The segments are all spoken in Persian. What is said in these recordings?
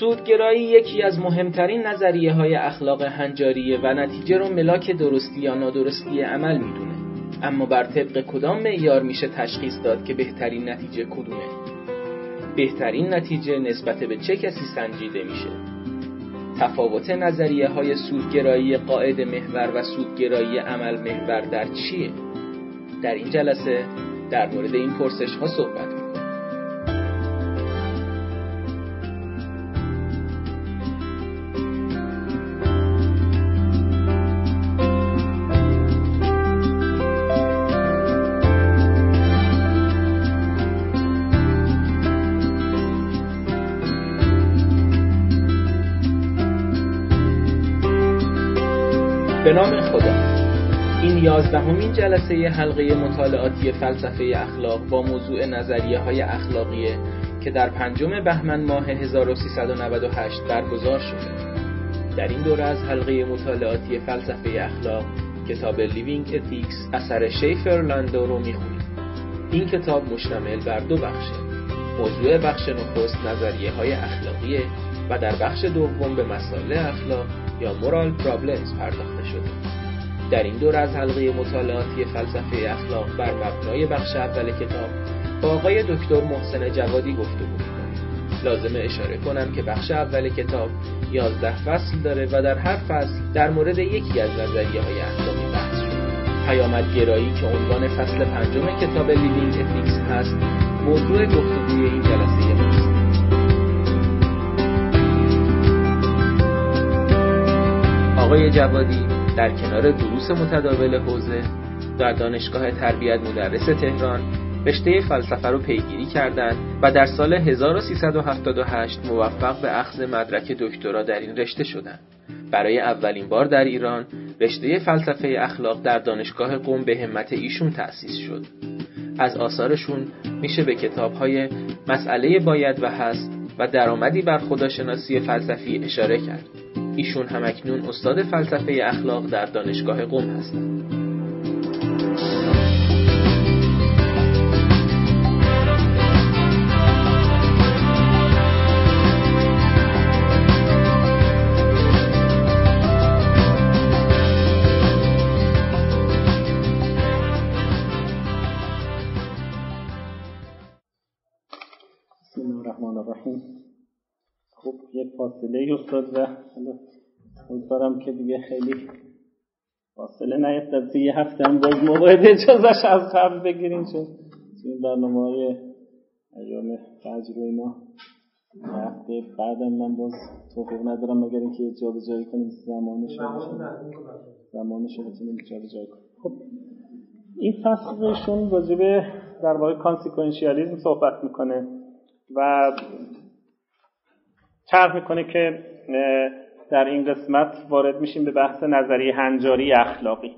سودگرایی یکی از مهمترین نظریه های اخلاق هنجاریه و نتیجه رو ملاک درستی یا نادرستی عمل می‌دونه. اما بر طبق کدام معیار میشه تشخیص داد که بهترین نتیجه کدومه؟ بهترین نتیجه نسبت به چه کسی سنجیده میشه؟ تفاوت نظریه های سودگرایی قاعد محور و سودگرایی عمل محور در چیه؟ در این جلسه در مورد این پرسش ها صحبت یازدهمین جلسه حلقه مطالعاتی فلسفه اخلاق با موضوع نظریه های اخلاقیه که در پنجم بهمن ماه 1398 برگزار شده. در این دوره از حلقه مطالعاتی فلسفه اخلاق کتاب Living Ethics اثر شیفر لاندو رو می‌خونیم. این کتاب مشتمل بر دو بخشه موضوع بخش نخست نظریه های اخلاقیه و در بخش دوم به مسائل اخلاق یا moral problems پرداخته شده. در این دور از حلقه مطالعاتی فلسفه اخلاق بر مبنای بخش اول کتاب با آقای دکتر محسن جوادی گفتگو می‌کنیم لازم اشاره کنم که بخش اول کتاب 11 فصل داره و در هر فصل در مورد یکی از نظریه های اخلاقی بحث شده. پیامدگرایی که عنوان فصل پنجم کتاب Living Ethics هست موضوع گفتگوی این جلسه ماست. آقای جوادی در کنار دروس متداول حوزه در دانشگاه تربیت مدرس تهران رشته فلسفه رو پیگیری کردند و در سال 1378 موفق به اخذ مدرک دکترا در این رشته شدند. برای اولین بار در ایران رشته فلسفه اخلاق در دانشگاه قم به همت ایشون تأسیس شد. از آثارشون میشه به کتابهای مسئله باید و هست و درآمدی بر خداشناسی فلسفی اشاره کرد. ایشون همکنون استاد فلسفه اخلاق در دانشگاه قم هستند. فاصله افتاد و امیدوارم که دیگه خیلی فاصله نیفتد یه هفته هم باز موعد اجازش از قبل بگیریم چون این برنامه های ایام فجر و اینا هفته بعدم من باز توفیق ندارم مگر اینکه جا جایی کنیم زمانش زمانش رو بتونیم جا جایی کنیم. خب این فصلشون راجع به در واقع consequentialism صحبت می‌کنه و طرح می‌کنه که در این قسمت وارد میشیم به بحث نظریه هنجاری اخلاقی.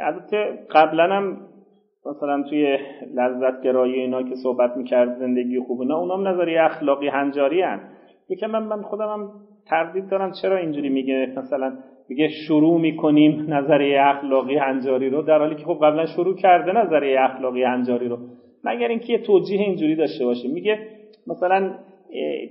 البته قبلا هم مثلا توی لذت گرایی اینا که صحبت می‌کرد زندگی خوب اینا اونام نظریه اخلاقی هنجاری هن. یکم من, من خودم هم تردید دارم چرا اینجوری میگه؟ مثلا میگه شروع می‌کنیم نظریه اخلاقی هنجاری رو در حالی که خب قبلا شروع کرده نظریه اخلاقی هنجاری رو. مگر اینکه یه توجیه اینجوری داشته باشه. میگه مثلا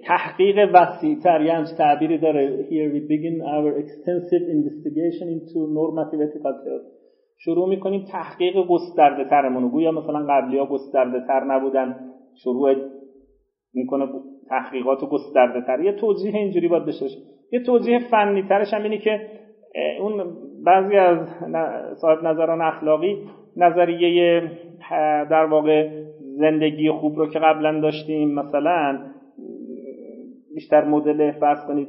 تحقیق وسیعتر یه همچه تعبیری داره؟ Here we begin our extensive investigation into normative ethical theory. شروع می‌کنیم تحقیق گسترده ترمون گویا مثلا قبلی ها گسترده تر نبودن شروع می‌کنه تحقیقات گسترده تر یه توجیه اینجوری باید بشه. یه توجیه فنی ترش هم اینه که اون بعضی از صاحب نظران اخلاقی نظریه در واقع زندگی خوب رو که قبلا داشتیم مثلا بیشتر مدل فرض کنید.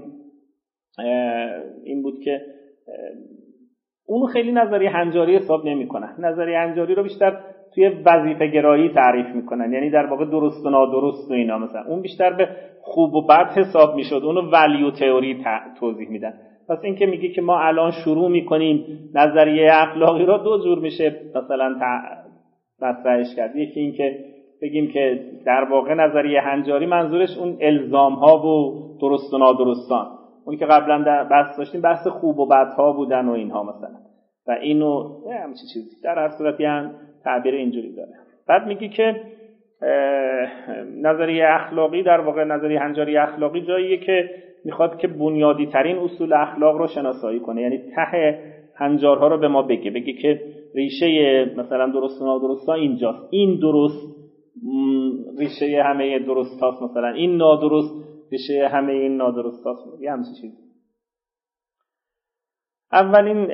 این بود که اون خیلی نظریه هنجاری حساب نمی‌کنن. نظریه هنجاری رو بیشتر توی وظیفه گرایی تعریف می‌کنن. یعنی در واقع درست و نادرست و اینا. مثلا اون بیشتر به خوب و بد حساب می‌شد. اونو ولیو تئوری توضیح میدن. پس اینکه میگه که ما الان شروع می‌کنیم نظریه اخلاقی رو دو جور میشه مثلا مطرحش کرد. یکی اینکه بگیم که در واقع نظریه هنجاری منظورش اون الزام ها و درست و نادرستان. اونی که قبلا در بحث داشتیم بحث خوب و بدها بودن و اینها مثلا. و اینو همچی چیزی در هر صورتی هم تعبیر اینجوری داره. بعد میگی که نظریه اخلاقی در واقع نظریه هنجاری اخلاقی جاییه که می‌خواد که بنیادی ترین اصول اخلاق رو شناسایی کنه. یعنی ته هنجارها رو به ما بگه. بگه که ریشه مثلا درست و نادرست ها اینجاست. این درست ریشه همه درست هاست مثلا. این نادرست ریشه همه این نادرست هاست. یه همچین چیزی. اولین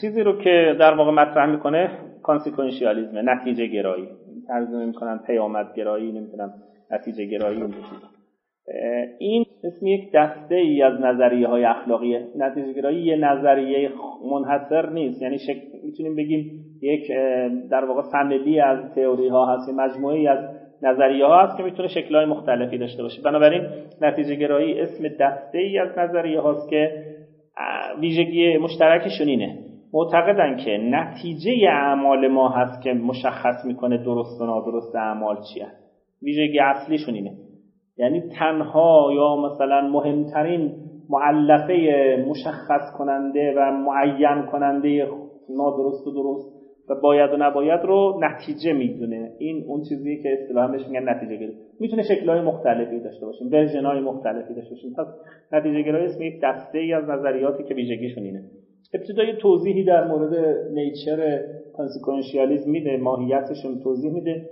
چیزی رو که در واقع مطرح می‌کنه consequentialism نتیجه گرایی. ترجمه می‌کنن پیامد گرایی نمی‌تونم نتیجه گرایی اون این اسم یک دسته ای از نظریه های اخلاقیه نتیجه گرایی یه نظریه منحصر نیست. یعنی شک... می‌تونیم بگیم یک در واقع فامیلی از تئوری ها هست مجموعه از نظریه ها هست که می‌تونه شکل های مختلفی داشته باشه. بنابراین نتیجه گرایی اسم دسته ای از نظریه هاست که ویژگی مشترکشون اینه معتقدن که نتیجه اعمال ما هست که مشخص می‌کنه درست و نادرست اعمال چیه. ویژگی اصلیشون اینه یعنی تنها یا مثلا مهمترین معلفه مشخص کننده و معین کننده نادرست و درست و باید و نباید رو نتیجه می‌دونه. این اون چیزی که اصطلاحا بهش میگن نتیجه گیری. می‌تونه های مختلفی داشته باشیم های مختلفی داشته باشیم. پس نتیجه گیری اسم یک دسته ای از نظریاتی که ویژگیشون اینه. ابتدای توضیحی در مورد نیچر کانسیکونشیالیسم میده ماهیتشون توضیح میده.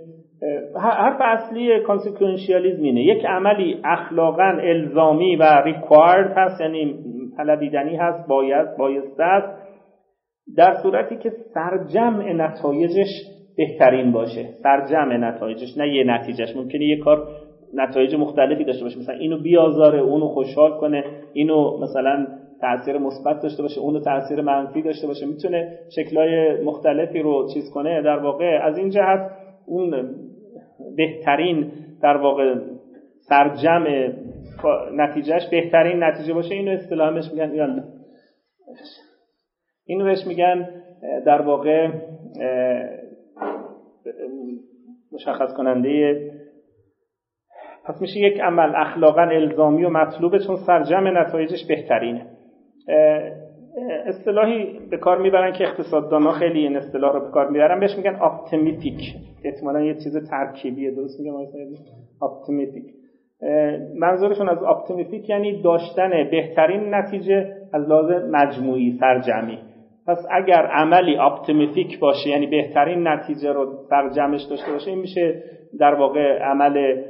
حرف اصلی کانسیکونشیالیسم اینه. یک عملی اخلاقا الزامی و ریکوارد هست یعنی طلبیدنی هست باید بایسته است در صورتی که سرجمع نتایجش بهترین باشه. سرجمع نتایجش نه یه نتیجهش. ممکنه یه کار نتایج مختلفی داشته باشه. مثلا اینو بیازاره اونو خوشحال کنه اینو مثلا تاثیر مثبت داشته باشه اونو تاثیر منفی داشته باشه. می‌تونه شکلهای مختلفی رو چیز کنه. در واقع از این جهت اون بهترین در واقع سرجمع نتیجهش بهترین نتیجه باشه. اینو اصطلاحش میگن اینو بهش میگن در واقع مشخص کننده پس میشه یک عمل اخلاقا الزامی و مطلوبه چون سرجمع نتایجش بهترینه. اصطلاحی به کار می‌برن که اقتصاددانا خیلی این اصطلاح رو به کار می‌برن. بهش میگن optimific احتمالا یه چیز ترکیبیه درست میگم؟ optimific منظورشون از optimific یعنی داشتن بهترین نتیجه از لحاظ مجموعی سرجمعی. پس اگر عملی optimific باشه یعنی بهترین نتیجه رو در جمعش داشته باشه این میشه در واقع عمل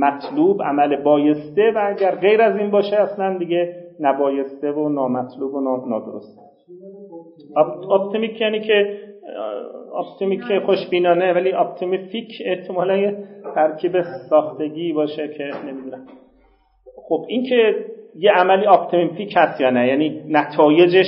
مطلوب عمل بایسته و اگر غیر از این باشه اصلا دیگه نبایسته و نامطلوب و نادرسته. optimistic یعنی که optimistic خوشبینانه ولی optimific احتمالا ترکیب ساختگی باشه که نمی‌دونم. خب این که یه عملی optimific هست یا نه یعنی نتایجش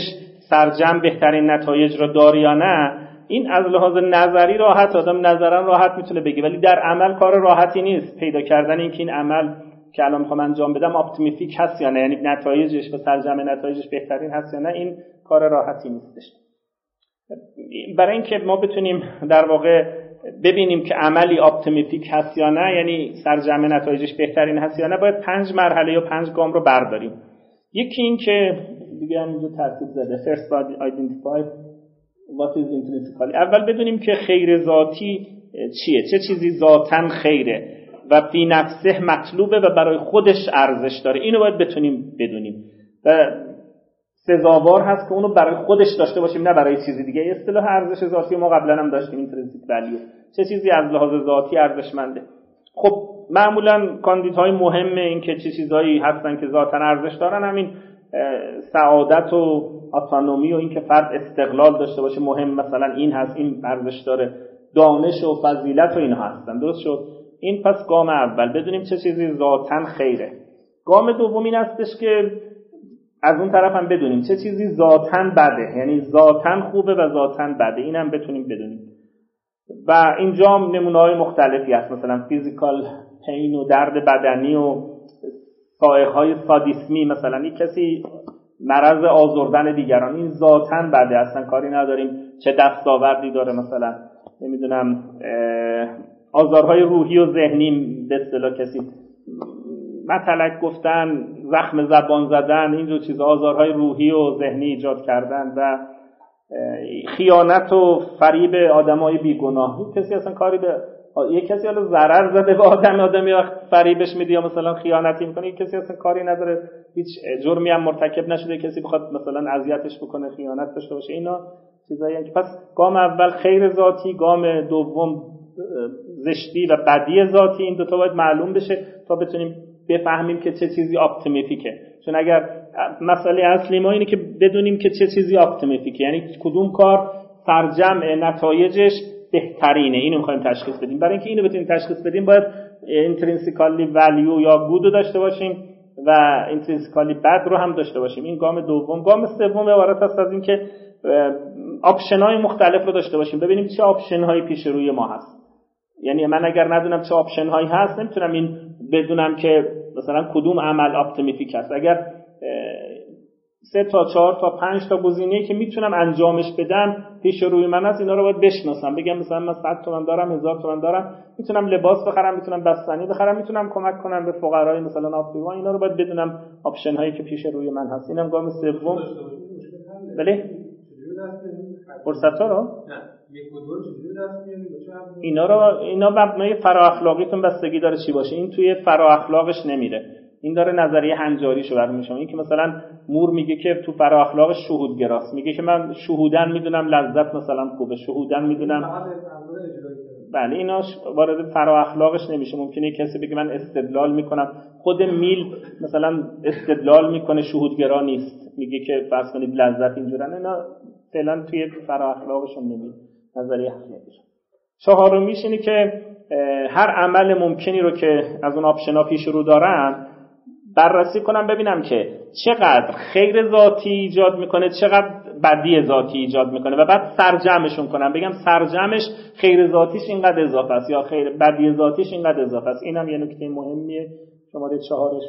سرجمع بهترین نتایج را داره یا نه این از لحاظ نظری راحت آدم نظراً راحت می‌تونه بگه. ولی در عمل کار راحتی نیست. پیدا کردن اینکه این عمل که الان می‌خوام انجام بدم optimific هست یا نه؟ یعنی نتایجش و سرجمع نتایجش بهترین هست یا نه؟ این کار راحتی نیستش. برای اینکه ما بتونیم در واقع ببینیم که عملی optimific هست یا نه یعنی سرجمع نتایجش بهترین هست یا نه باید پنج مرحله یا پنج گام رو برداریم. یکی این که دیگه اینجا ترتیب زده first identify what is intrinsically اول بدونیم که خیر ذاتی چیه؟ چه چیزی ذاتا خیره؟ و فی نفسه مطلوبه و برای خودش ارزش داره. اینو باید بتونیم بدونیم. و سزاوار هست که اونو برای خودش داشته باشیم نه برای چیزی دیگه. اصطلاح ارزش ذاتی ما قبلا هم داشتیم intrinsic value چه چیزی از لحاظ ذاتی ارزشمنده؟ خب معمولا کاندیدهای مهم این که چه چیزهایی هستن که ذاتا ارزش دارن همین سعادت و autonomy و اینکه فرد استقلال داشته باشه مهم. مثلا این هست این ارزش داره. دانش و فضیلت و اینها هستن. درست شد؟ این پس گام اول. بدونیم چه چیزی ذاتا خیره. گام دوم این هستش که از اون طرف هم بدونیم چه چیزی ذاتا بده. یعنی ذاتا خوبه و ذاتا بده. اینم بتونیم بدونیم. و اینجا نمونه های مختلفی هست. مثلا فیزیکال پین و درد بدنی و سائق های سادیسمی. مثلا یک کسی مرض آزردن دیگران. این ذاتا بده. اصلا کاری نداریم. چه دستاوردی داره مثلا. نمی‌دونم آزارهای روحی و ذهنی به اصطلاح کسی مطلق گفتن زخم زبان زدن این دو چیز آزارهای روحی و ذهنی ایجاد کردن و خیانت و فریب آدمای بیگناه. کسی اصلا کاری به یه کسی حالا ضرر زده به آدم آدمی وقت فریبش میده یا مثلا خیانتی می‌کنه یه کسی اصلا کاری نداره. هیچ جرمی هم مرتکب نشده کسی بخواد مثلا اذیتش بکنه خیانت داشته باشه اینا چیزایی که پس گام اول خیر ذاتی گام دوم زشتی و بدی ذاتی این دوتا باید معلوم بشه تا بتونیم بفهمیم که چه چیزی optimific ه چون اگر مسئله اصلی ما اینه که بدونیم که چه چیزی optimific ه یعنی کدوم کار سرجمع نتایجش بهترینه. اینو می‌خوایم تشخیص بدیم. برای اینکه اینو بتونیم تشخیص بدیم باید intrinsically value یا good داشته باشیم و intrinsically bad رو هم داشته باشیم. این گام دوم. گام سوم عبارت است از اینکه option های مختلف رو داشته باشیم. ببینیم چه option پیش روی ما هست. یعنی من اگر ندونم چه option هایی هست نمی‌تونم این بدونم که مثلا کدوم عمل optimific هست اگر سه تا چهار تا پنج تا گزینه که می‌تونم انجامش بدم پیش روی من از اینا رو باید بشناسم. بگم مثلا من 100 تومن دارم هزار تومن دارم می‌تونم لباس بخرم می‌تونم بستنی بخرم می‌تونم کمک کنم به فقرای مثلا آفریقا اینا رو باید بدونم option هایی که پیش روی من هست. اینم گام سوم. بله؟ فرصت ها رو؟ اینا رو اینا مبنای فرا اخلاقیتون بستگی داره چی باشه. این توی فرا اخلاقش نمیره. این داره نظریه هنجاریشو برمی شما. این که مثلا مور میگه که تو فرا اخلاق شهودگراست میگه که من شهودن می‌دونم لذت مثلا خوبه. شهودن می‌دونم بله اینا وارد فرا اخلاقش نمیشه. ممکنه کسی بگه من استدلال می‌کنم. خود میل مثلا استدلال می‌کنه شهودگرا نیست. میگه که فرض کنید لذت اینجورن. اینا فعلا توی فرا اخلاقشون نمیده نظریه اخلاقشون چهارمیش اینه که هر عمل ممکنی رو که از اون آپشنا پیش رو دارن بررسی کنم ببینم که چقدر خیر ذاتی ایجاد می‌کنه چقدر بدی ذاتی ایجاد می‌کنه و بعد سرجمشون کنم. بگم سرجمش خیر ذاتیش اینقدر اضافه است یا خیر بدی ذاتیش اینقدر اضافه است. اینم یه نکته مهمیه. شماره چهارش.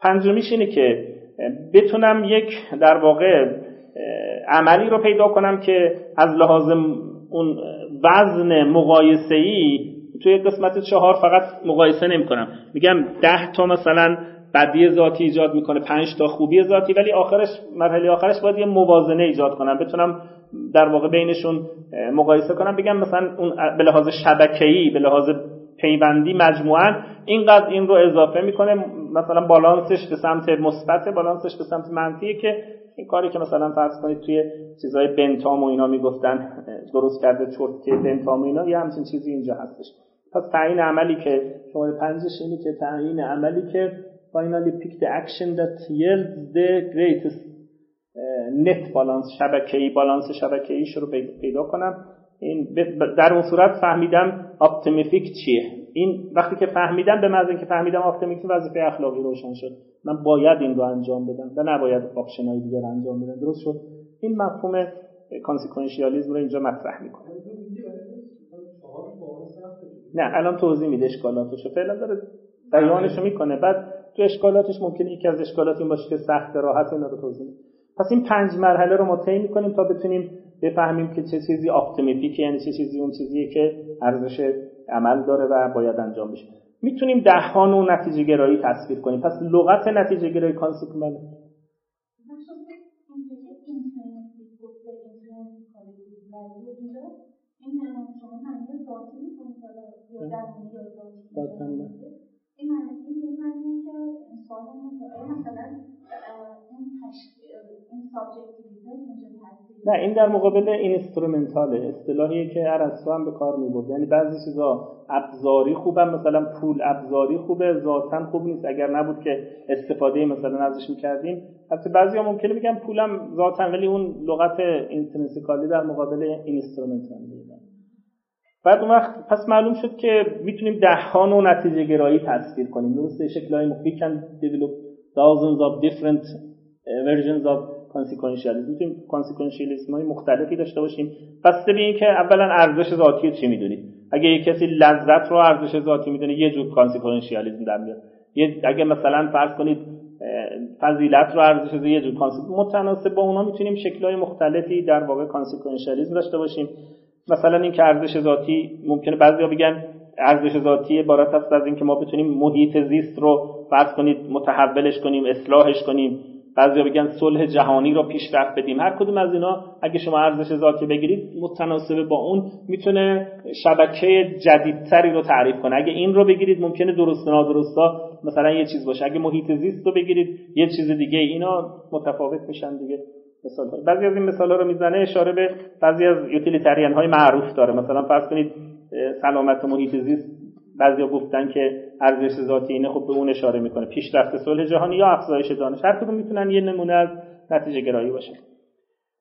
پنجمیش اینه که بتونم یک در واقع عملی رو پیدا کنم که از لحاظ اون وزن مقایسه ای توی قسمت چهار فقط مقایسه نمی کنم میگم ده تا مثلا بدی ذاتی ایجاد می‌کنه پنج تا خوبی ذاتی ولی آخرش مرحله آخرش باید یه موازنه ایجاد کنم. بتونم در واقع بینشون مقایسه کنم. بگم مثلا اون به لحاظ شبکه‌ای به لحاظ پیوندی مجموعا اینقدر این رو اضافه می‌کنه. مثلا بالانسش به سمت مثبت بالانسش به سمت منفیه که این کاری که مثلا فرض کنید توی چیزای بنتام و اینا می‌گفتن درست کرده چرتکه بنتام و اینا یه همچین چیزی اینجا هستش. پس تعیین عملی که شما پنجش اینه که تعیین عملی که finally pick the action that yields the greatest net balance شبکه‌ای بالانس شبکه‌ایش رو پیدا کنم. این در اون صورت فهمیدم optimific چیه. این وقتی که فهمیدم به محض اینکه فهمیدم optimific وظیفه اخلاقی روشن شد من باید این رو انجام بدم و نباید option های دیگر انجام بدم. درست شد؟ این مفهوم consequentialism رو اینجا مطرح می‌کنه. نه الان توضیح میده اشکالاتش فعلا داره بیانش می‌کنه. بعد تو اشکالاتش ممکنه یکی از اشکالات این باشه که سخت راحت اینا رو توضیح پس این پنج مرحله رو ما طی می‌کنیم تا بتونیم بفهمیم که چه چیزی اپتیمیفیکه یعنی چه چیزی اون چیزیه که ارزش عمل داره و باید انجام بشه. می‌تونیم دهان و نتیجه گرایی تصویر کنیم. پس لغت نتیجه گرایی کانسیکومنت این معنی که مثلا نه این در مقابل instrumental ـه اصطلاحیه که ارسطو هم به کار می‌برد. یعنی بعضی چیزا ابزاری خوبه مثلا پول ابزاری خوبه ذاتا خوب نیست. اگر نبود که استفاده مثلا ازش می‌کردیم. حتی بعضی ها ممکنه بگن پولم ذاتا ولی اون لغت intrinsically در مقابل instrumental بعد اون وقت پس معلوم شد که می‌تونیم ده‌ها نوع نتیجه گرایی تصویر کنیم. درسته شکلهای مختلف can develop. Thousands of different versions of می‌تونیم consequentialism های مختلفی داشته باشیم. بسته به اینکه اولا ارزش ذاتی چی می‌دونید اگه یه کسی لذت رو ارزش ذاتی می‌دونه یه جور consequentialism در میاد. اگه مثلا فرض کنید فضیلت رو ارزش یه جور متناسب با اونا می‌تونیم شکلهای مختلفی در واقع consequentialism داشته باشیم. مثلا این که ارزش ذاتی ممکنه بعضیا بگن ارزش ذاتی عبارت است از اینکه ما بتونیم محیط زیست رو فرض کنید متحولش کنیم اصلاحش کنیم. بعضیا بگن صلح جهانی رو پیشرفت بدیم. هر کدوم از اینا اگه شما ارزش ذاتی بگیرید متناسب با اون می‌تونه شبکه جدیدتری رو تعریف کنه. اگه این رو بگیرید ممکنه درست نادرستا مثلا یه چیز باشه. اگه محیط زیست رو بگیرید یه چیز دیگه اینا متفاوت میشن دیگه. مثال بعضی از این مثال رو می‌زنه اشاره به بعضی از یوتیلیتریان های معروف داره. مثلا فرض کنید سلامت محیط زیست بعضیا گفتن که ارزش ذاتی اینه خب به اون اشاره می‌کنه. پیشرفت صلح جهانی یا افزایش دانش هر کدوم می‌تونن یه نمونه از نتیجه گرایی باشه.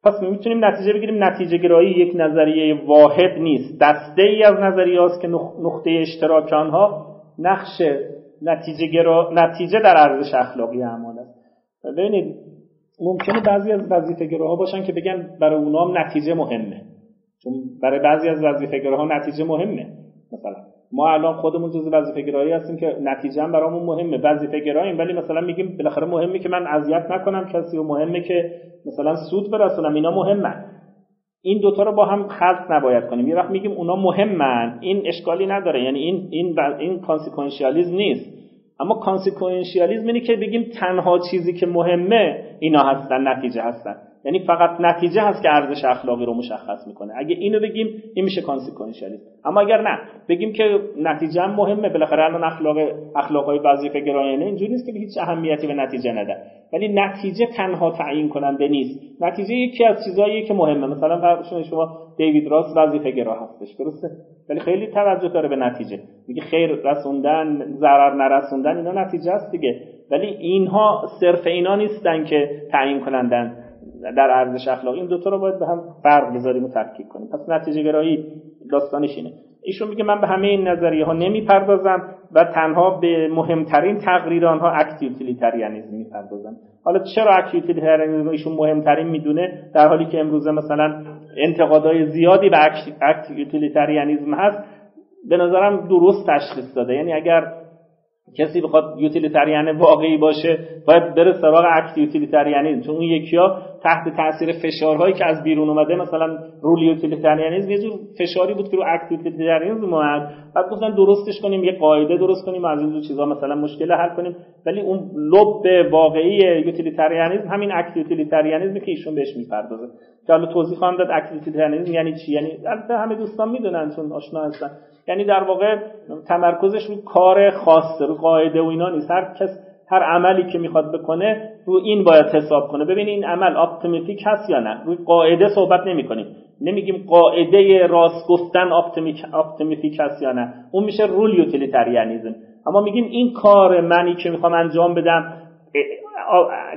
پس می‌تونیم نتیجه بگیریم. نتیجه گرایی یک نظریه واحد نیست. دسته ای از نظریه است که نقطه اشتراک آنها نقش نتیجه, گرا... نتیجه در ارزش اخلاقی اعمال است. ببینید ممکنه بعضی از وظیفه گراها باشن که بگن برای اونام نتیجه مهمه. چون برای بعضی از وظیفه گراها نتیجه مهمه مثلا. ما الان خودمون جزء وظیفه گرایی هستیم که نتیجه هم برامون مهمه. وظیفه گراییم ولی مثلا میگیم بالاخره مهمه که من اذیت نکنم کسی و مهمه که مثلا سود برسونم. اینا مهمن. این دوتا رو با هم خلط نباید کنیم. یه وقت میگیم اونا مهمن. این اشکالی نداره. یعنی این این این کانسیکونشیالیسم نیست. اما کانسیکونشیالیسم اینه که بگیم تنها چیزی که مهمه اینا هستن نتیجه هستن. یعنی فقط نتیجه هست که ارزش اخلاقی رو مشخص می‌کنه. اگه اینو بگیم این میشه کانسیکونشالیسم. اما اگر نه بگیم که نتیجه هم مهمه. بالاخره الان اخلاق اخلاقای وظیفه گرایانه اینجوری نیست که هیچ اهمیتی به نتیجه نده. ولی نتیجه تنها تعیین کننده نیست. نتیجه یکی از چیزاییه که مهمه. مثلا فرض شما دیوید راس وظیفه گرا هستش درسته؟ ولی خیلی توجه داره به نتیجه. میگه خیر رسوندن ضرر نرسوندن اینا نتیجه است دیگه. ولی اینها صرف اینا نیستن که تعیین کنندن در ارزش اخلاقی این دوتا رو باید به هم فرق بذاریم و تفکیک کنیم. پس نتیجه گرایی داستانش اینه. ایشون میگه من به همه این نظریه ها نمی‌پردازم و تنها به مهمترین تقریر آنها اکت یوتیلیتریانیسم می‌پردازم. حالا چرا اکت یوتیلیتریانیسم ایشون مهمترین می‌دونه؟ در حالی که امروزه مثلا انتقادهای زیادی به اکت یوتیلیتریانیسم هست به نظرم درست تشخیص داده. یعنی اگر کسی بخواد یوتیلیتریان واقعی باشه باید بره سراغ اکت یوتیلیتریانیسم چون اون یکیا تحت تاثیر فشارهایی که از بیرون اومده مثلا رول یوتیلیتریانیسم یه جور فشاری بود که رو اکت یوتیلیتریانیسم اومد. بعد گفتن درستش کنیم یه قاعده درست کنیم از این چیزا مثلا مشکل حل کنیم. ولی اون لب واقعی utilitarianism همین act utilitarianism که ایشون بهش می‌پردازه. که حالا توضیح خواهم داد act utilitarianism یعنی چی؟ یعنی همه دوستان می‌دونن چون آشنا هستن. یعنی در واقع تمرکزش رو کار خاصه رو قاعده و اینا نیست. هر کس هر عملی که می‌خواد بکنه رو این باید حساب کنه. ببین این عمل optimific هست یا نه؟ روی قاعده صحبت نمی کنیم نمیگیم قاعده راست گفتن optimific هست یا نه. اون میشه rule utilitarianism اما میگیم این کار منی که می‌خوام انجام بدم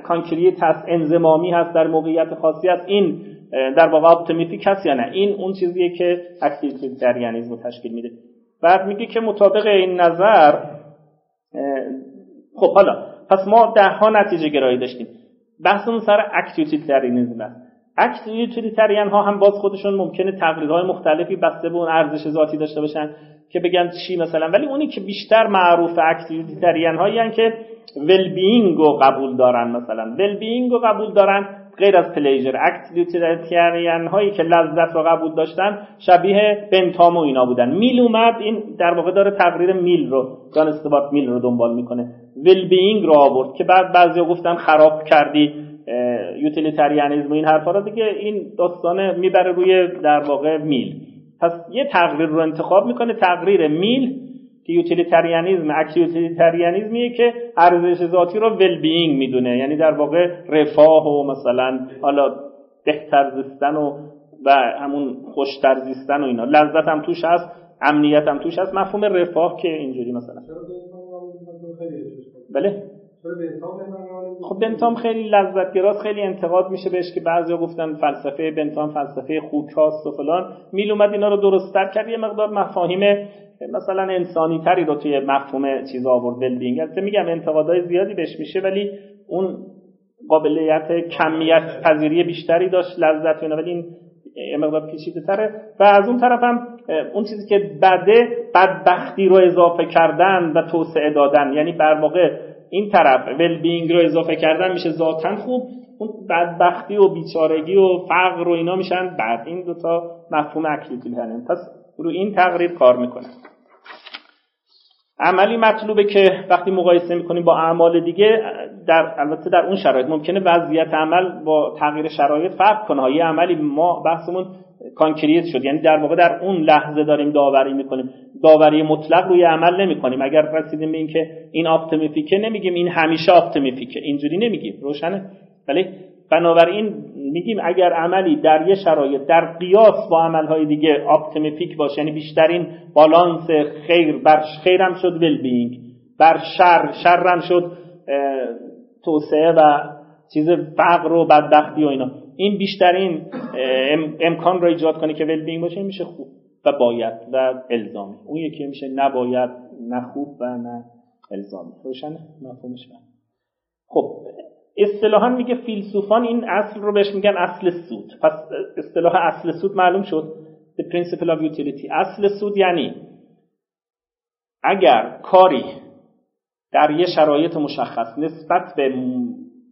concrete هست انضمامی هست در موقعیت خاصی هست این در واقع optimific هست یا نه. این اون چیزیه که act utilitarianism رو تشکیل میده. بعد میگه که مطابق این نظر خب حالا پس ما ده ها نتیجه گرایی داشتیم. بحثمون سر act utilitarianism است. act utilitarian ها هم باز خودشون ممکنه تقریرهای مختلفی بسته به اون ارزش ذاتی داشته باشن که بگن چی مثلا. ولی اونی که بیشتر معروف act utilitarian هایی که well-being رو قبول دارن مثلا. well-being رو قبول دارن. غیر از pleasure act utilitarian هایی که لذت رو قبول داشتن شبیه بنتام و اینا بودن. میل اومد این در واقع داره تقریر میل رو جان استوارت میل رو دنبال می‌کنه. well-being رو آورد که بعد بعضیا گفتن خراب کردی utilitarianism این حرفا رو. دیگه این داستانه می‌بره روی در واقع میل. پس یه تقریر رو انتخاب می‌کنه تقریر میل utilitarianism act utilitarianism ـیه که ارزش ذاتی رو well-being می‌دونه. یعنی در واقع رفاه و مثلا حالا بهتر زیستن و و همون خوشتر زیستن و اینا. لذت هم توش هست امنیت هم توش هست. مفهوم رفاه که اینجوری مثلا. بله. خب بنتام خیلی لذت خیلی انتقاد میشه بهش که بعضیا گفتن فلسفه بنتام فلسفه خوک‌هاست و فلان. میل اومد اینا رو درستتر کرد. یه مقدار مفاهیم مثلا انسانی تری رو توی مفهوم چیز آورد بلدینگ البته میگم انتقادهای زیادی بهش میشه ولی اون قابلیت کمیت پذیری بیشتری داشت لذت اینا ولی این مقدار پیچیده تره و از اون طرف هم اون چیزی که بده بدبختی رو اضافه کردن و توسعه دادن. یعنی بر واقع این طرف ول بینگ رو اضافه کردن میشه ذاتا خوب اون بدبختی و بیچارگی و فقر و اینا میشن. بعد این دوتا مفهوم اکلیتیل هنن پس رو این تقریب کار می‌کنه. عملی مطلوبه که وقتی مقایسه می‌کنیم با اعمال دیگه در البته در اون شرایط ممکنه وضعیت عمل با تغییر شرایط فرق کنه. یه عملی ما بحثمون کانکریت شد. یعنی در واقع در اون لحظه داریم داوری می‌کنیم. داوری مطلق روی عمل نمی‌کنیم. اگر رسیدیم به اینکه این آپتیمیفیکه نمیگیم این همیشه آپتیمیفیکه اینجوری نمیگیم. روشنه. ولی بنابراین میگیم اگر عملی در یه شرایط در قیاس با عملهای دیگه optimific باشه یعنی بیشترین بالانس خیر بر خیرم شد well-being بر شر شرم شد توسعه و چیز فقر و بدبختی و اینا. این بیشترین امکان را ایجاد کنه که well-being باشه میشه خوب و باید و الزامی. اون یکی میشه نباید نه خوب و نه الزامی. روشنه؟ مفهومش خب اصطلاحا میگه فیلسوفان این اصل رو بهش میگن اصل سود. پس اصطلاح اصل سود معلوم شد. The principle of utility. اصل سود یعنی اگر کاری در یه شرایط مشخص نسبت به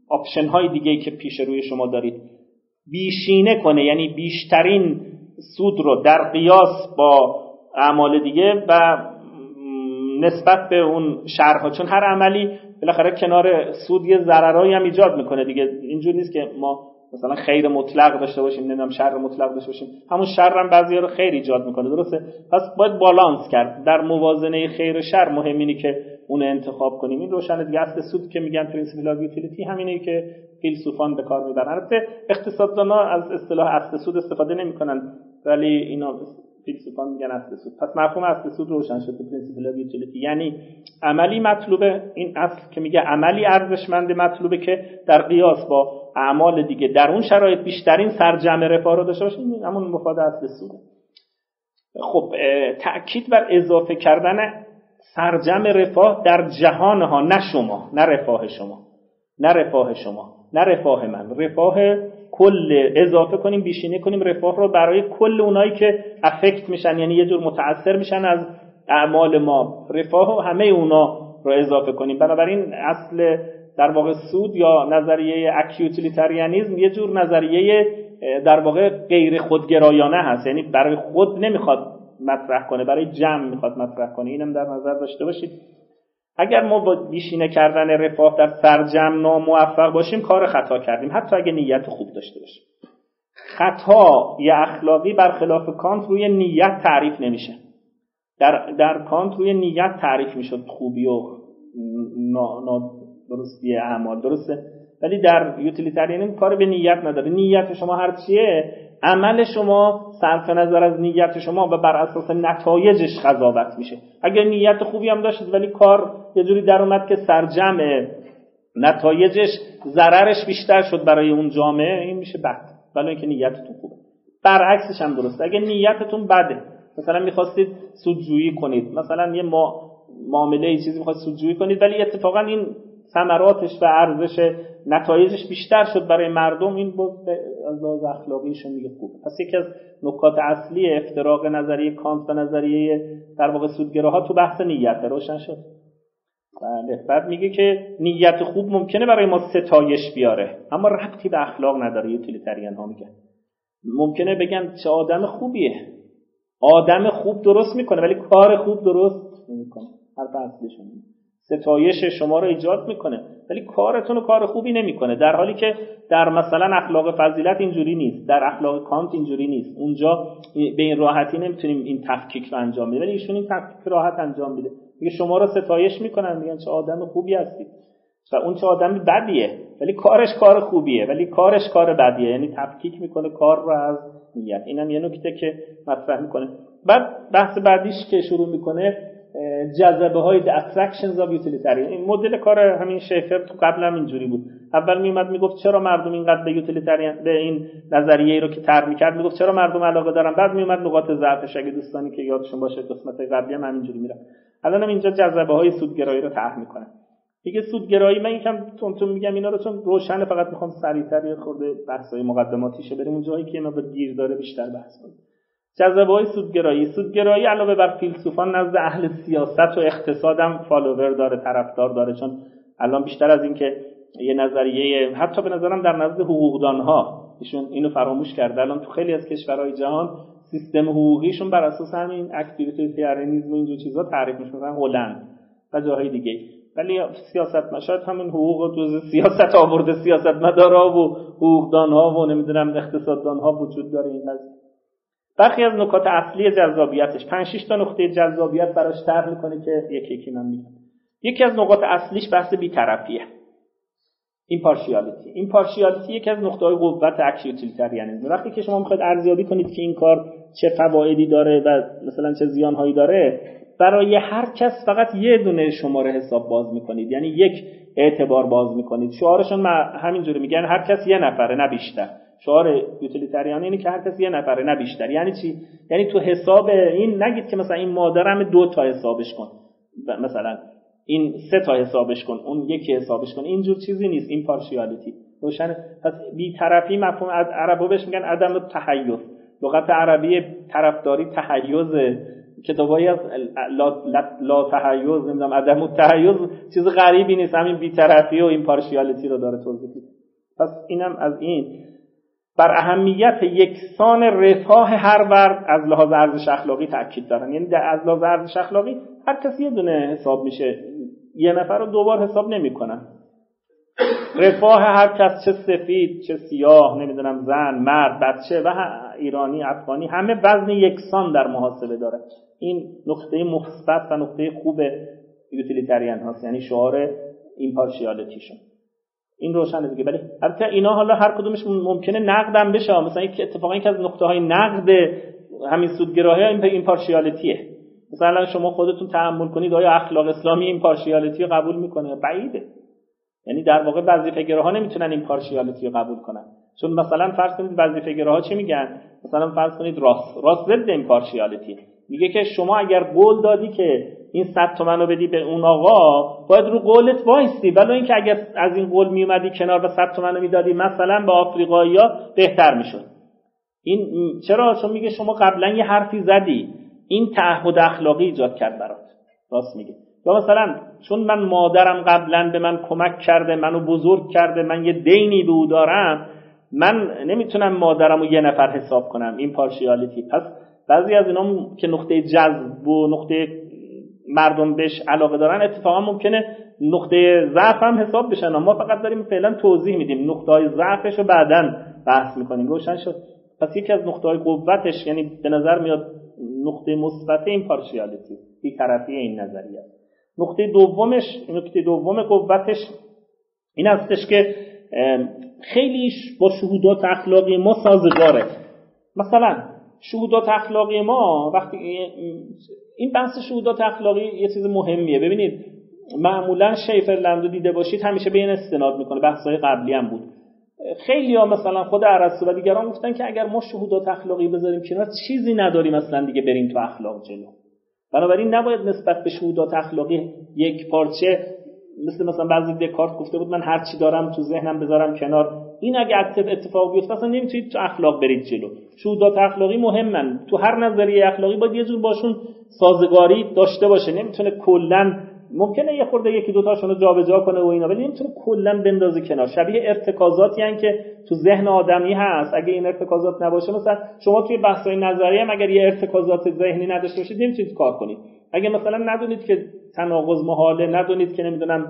آپشن های دیگه که پیش روی شما دارید بیشینه کنه یعنی بیشترین سود رو در قیاس با اعمال دیگه و نسبت به اون شرها چون هر عملی بالاخره کنار سود یه ضررایی هم ایجاد می‌کنه دیگه. اینجور نیست که ما مثلا خیر مطلق داشته باشیم نمی‌دونم شر مطلق داشته باشیم. همون شر هم بعضی رو خیر ایجاد می‌کنه درسته؟ پس باید بالانس کرد. در موازنه خیر و شر مهم اینه که اون انتخاب کنیم. این روشن دیگه اصل سود که میگن principle of utility همینه که فیلسوفان به کار می‌برن. البته اقتصاددانا از اصطلاح اصل سود استفاده نمی‌کنن ولی اینا فیلسوفان میگن اصل سود. پس مفهوم اصل سود روشن شده principle utility یعنی عملی مطلوبه این اصل که میگه عملی ارزشمند مطلوبه که در قیاس با اعمال دیگه در اون شرایط بیشترین سرجمع رفاه رو داشته باشه همون مفاد اصل سود. خب تاکید بر اضافه کردن سرجمع رفاه در جهان ها نه شما نه رفاه شما نه رفاه شما نه رفاه من. رفاه کل اضافه کنیم بیشینه کنیم رفاه رو برای کل اونایی که افکت میشن یعنی یه جور متاثر میشن از اعمال ما. رفاه و همه اونا رو اضافه کنیم. بنابراین اصل در واقع سود یا نظریه اکیوتیلیتریانیزم یه جور نظریه در واقع غیر خودگرایانه هست. یعنی برای خود نمی‌خواد مطرح کنه برای جمع می‌خواد مطرح کنه. اینم در نظر داشته باشید. اگر ما با بیشینه کردن رفاه در سرجم ناموفق باشیم کار خطا کردیم. حتی اگه نیت خوب داشته باشیم. خطا یا اخلاقی برخلاف کانت روی نیت تعریف نمیشه. در, در کانت روی نیت تعریف می‌شد خوبی و درستی اعمال. درسته؟ ولی در یوتیلیتریانیسم کار به نیت نداره. نیت شما هر چیه؟ عمل شما صرف نظر از نیت شما و بر اساس نتایجش قضاوت میشه. اگر نیت خوبی هم داشتید ولی کار یه جوری در اومد که سرجم نتایجش ضررش بیشتر شد برای اون جامعه این میشه بد. ولی اینکه نیتتون خوبه. برعکسش هم درسته. اگر نیتتون بده مثلا می‌خواستید سودجویی کنید مثلا یه ما معامله چیزی می‌خواید سودجویی کنید ولی اتفاقا این ثمراتش و ارزش نتایجش بیشتر شد برای مردم. این بود از لحاظ اخلاقیشون میگه خوبه پس یکی از نکات اصلی افتراق نظریه کانت و نظریه در واقع سودگراها تو بحث نیت. روشن شد. بله. بعد میگه که نیت خوب ممکنه برای ما ستایش بیاره. اما ربطی به اخلاق نداره. یوتیلیتریان ها میگن. ممکنه بگن چه آدم خوبیه. آدم خوب درست می‌کنه ولی کار خوب درست نمی‌کنه. حرف اصلیشون ستایش شما رو ایجاد می‌کنه. ولی کارتون کار خوبی نمی‌کنه. در حالی که در مثلا اخلاق فضیلت اینجوری نیست. در اخلاق کانت اینجوری نیست. اونجا به این راحتی نمی‌تونیم این تفکیک رو انجام بدیم. ولی ایشون این تفکیک راحت انجام میده. میگه شما رو ستایش می‌کنن. میگن چه آدم خوبی هستی. و اون چه آدمی بدیه. ولی کارش کار خوبیه. ولی کارش کار بدیه. یعنی تفکیک می‌کنه کار رو از نیت. اینم یه نکته که مطرح می‌کنه. بعد بحث بعدیش که شروع می‌کنه جذبه های the attractions of utilitarian. این مدل کار همین شیفر تو قبل هم اینجوری بود. اول میومد می‌گفت چرا مردم اینقدر به یوتیلیتریان به این نظریه رو که طرح می‌کرد می‌گفت چرا مردم علاقه دارن؟ بعد میومد نقاط ضعفش اگه دوستانی که یادشون باشه قسمت قبلی هم همینجوری میرن الان هم اینجا جذبه های سودگرایی رو طرح می‌کنه دیگه سودگرایی من یکم تون میگم اینا رو چون روشن فقط می‌خوام سریعتر یه خورده بحثای مقدماتیشه بریم. اون جایی که اینا به گیر داره بیشتر بحث کنیم. جذبه های سودگرایی. سودگرایی علاوه بر فیلسوفان نزد اهل سیاست و اقتصاد هم فالوور داره طرفدار داره. چون الان بیشتر از اینکه یه نظریه حتی به نظرم در نزد حقوقدان ها ایشون اینو فراموش کرده. الان تو خیلی از کشورهای جهان سیستم حقوقیشون بر اساس همین act utilitarianism و اینجور چیزا تعریف میشه مثلا هلند و جاهای دیگه. ولی سیاست شاید همین حقوق جز سیاست آورده سیاستمدارا و حقوقدان ها و نمی‌دونم اقتصاددان ها وجود داره. این قضیه. برخی از نکات اصلی جذابیتش 5 6 تا نقطه جذابیت براش طرح می‌کنه که یکی یکی من میگم یکی از نقاط اصلیش بحث بی‌طرفیه. impartiality impartiality یکی از نقطه های قوت act utilitarianism وقتی که شما می‌خواید ارزیابی کنید که این کار چه فوایدی داره و مثلا چه زیانهایی داره برای هر کس فقط یه دونه شماره حساب باز می‌کنید. یعنی یک اعتبار باز می‌کنید. شعارشون همینجوری میگن هر کس یه نفره نه بیشتر. شعار یوتیلیتریان اینه که هر کس یه نفره نه بیشتر. یعنی چی؟ یعنی تو حساب این نگید که مثلا این مادرم دو تا حسابش کن. مثلا این سه تا حسابش کن اون یکی حسابش کن. اینجور چیزی نیست این پارشیالیتی روشن پس بیطرفی مفهوم از عربا بهش میگن عدم تحیز لغت عربی طرفداری تحیز. کتابایی از لا, لا, تحیز نمی‌دونم عدم تحیز چیز غریبی نیست. همین بیطرفی و این پارشیالیتی رو داره توضیح پس اینم از این. بر اهمیت یکسان رفاه هر ورد از لحاظ ارزش اخلاقی تاکید دارن. یعنی در از لحاظ ارزش اخلاقی هر کسی یه دونه حساب میشه. یه نفر رو دوبار حساب نمی‌کنن. رفاه هر کس چه سفید چه سیاه نمی‌دونم زن مرد بچه و ایرانی افغانی همه وزن یکسان در محاسبه داره. این نقطه مثبت و نقطه خوب یوتیلیتریان هاست. یعنی شعار ایمپارشیالتیشون این روشنه دیگه. ولی البته اینا حالا هر کدومش ممکنه نقدم بشه. مثلا یک اتفاقا که از نقطه های نقد همین سودگراهی این پارشیالتیه مثلا شما خودتون تحمل کنید آیا اخلاق اسلامی این پارشیالتی رو قبول می‌کنه؟ بعیده. یعنی در واقع وظیفه گراها نمی‌تونن این پارشیالتی رو قبول کنن. چون مثلا فرض کنید وظیفه گراها چی میگن؟ مثلا فرض کنید راست. راست ضد این پارشیالتی میگه که شما اگر قول دادی که این 100 تومن رو بدی به اون آقا باید رو قولت وایستی. ولی اینکه اگر از این قول میومدی کنار و 100 تومن رو می‌دادی مثلا به آفریقایی‌ها بهتر می‌شد. این چرا؟ چون میگه شما قبلا یه حرفی زدی. این تعهد اخلاقی ایجاد کرد برات. راست میگه. یا مثلا چون من مادرم قبلا به من کمک کرده منو بزرگ کرده من یه دینی به او دارم من نمی‌تونم مادرم رو یه نفر حساب کنم. این پارشیالیتی پس بعضی از اینا که نقطه جذب و نقطه مردم بهش علاقه دارن اتفاقا ممکنه نقطه ضعف هم حساب بشن. ما فقط داریم فعلا توضیح میدیم. نقطه های ضعفش رو بعدا بحث می‌کنیم. روشن شد. پس یکی از نقطه های قوتش یعنی به نظر میاد نقطه مثبت این پارشیالیتی طرفی این نظریه. نقطه دومش نقطه دوم قوتش این هستش که خیلیش با شهودات اخلاقی ما سازگاره. مثلا شهودات اخلاقی ما وقتی این بحث شهودات اخلاقی یه چیز مهمیه. ببینید معمولا شیفرلند دیده باشید همیشه به این استناد می‌کنه. بحث‌های قبلی هم بود. خیلی ها مثلا خود ارسطو و دیگران گفتن که اگر ما شهودات اخلاقی بذاریم کنار چیزی نداریم مثلا دیگه بریم تو اخلاق جلو. بنابراین نباید نسبت به شهودات اخلاقی یک پارچه مثل مثلا بعضی دکارت گفته بود من هر چی دارم تو ذهنم بذارم کنار. این اگه اتفاق بیفته اصلا نمی‌تونید تو اخلاق برید جلو. شهودات اخلاقی مهمن. تو هر نظریه اخلاقی باید یه جور باشون سازگاری داشته باشه. نمی‌تونه کلا ممکنه یه خورده یکی دو تاشون رو جابجا کنه و اینا ولی نمی‌تونه کلا بندازه کنار. شبیه ارتکازاتی هن که تو ذهن آدمی هست. اگه این ارتکازات نباشه مثلا شما توی بحث‌های نظریه هم اگر یه ارتکازات ذهنی نداشته باشید نمی‌تونید کار کنید. اگه مثلا ندونید که تناقض محاله ندونید که نمی‌دونم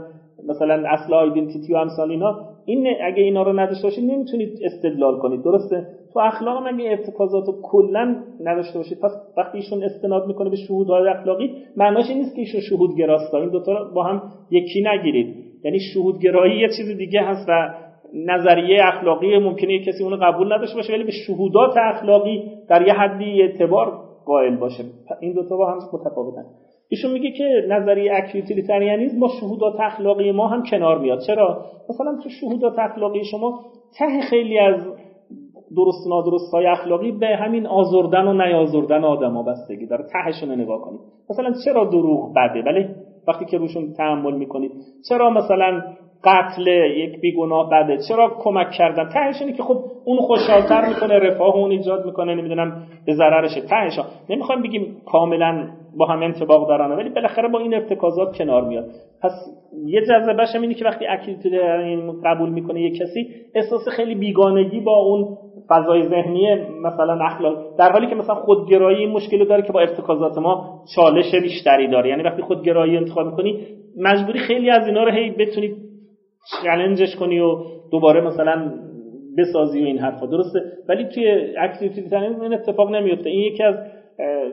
مثلا اصل آیدنتیتی و امثال اینا این اگه اینا رو نداشته باشید نمی‌تونید استدلال کنید درسته؟ تو اخلاق هم اگه ارتکازات رو کلا نداشته باشید پس وقتی ایشون استناد می‌کنه به شهودهای اخلاقی معناش این نیست که ایشون شهود گراست این دوتا رو با هم یکی نگیرید. یعنی شهودگرایی یه چیز دیگه هست و نظریه اخلاقی ممکنه کسی اونو قبول نداشته باشه ولی به شهودات اخلاقی در یه حدی اعتبار قائل باشه. این دوتا با هم متفاوتن. ایشون میگه که نظریه اکیوتیلیتریانیسم با شهودات اخلاقی ما هم کنار میاد. چرا؟ مثلا تو شهودات اخلاقی شما ته خیلی از درست نادرست های اخلاقی به همین آزردن و نیازردن آدما بستگی داره. تهشون نگاه کنید. مثلا چرا دروغ بده؟ ولی وقتی که روشون تحمل می‌کنید. چرا مثلا قتل یک بیگناه بده؟ چرا کمک کردن؟ تهش اینه که خب اون خوشحالتر می‌کنه رفاه اون ایجاد می‌کنه نمی‌دونم به ضررشه. تهش نمی‌خوایم بگیم کاملا با هم انتباق دارن ولی بالاخره با این ارتکازات کنار میاد. پس یه جذبهش اینه که وقتی این قبول می‌کنه یه کسی احساس خیلی بیگانگی با اون فضای ذهنی مثلا اخلاق در حالی که مثلا خودگرایی این مشکل داره که با ارتکازات ما چالش بیشتری داره. یعنی وقتی خودگرایی انتخاب می‌کنی مجبوری خیلی از اینا رو هی بتونی چالنجش کنی و دوباره مثلا بسازی و این حرفا. درسته؟ ولی توی اکتیویتی این اتفاق نمیفته این یکی از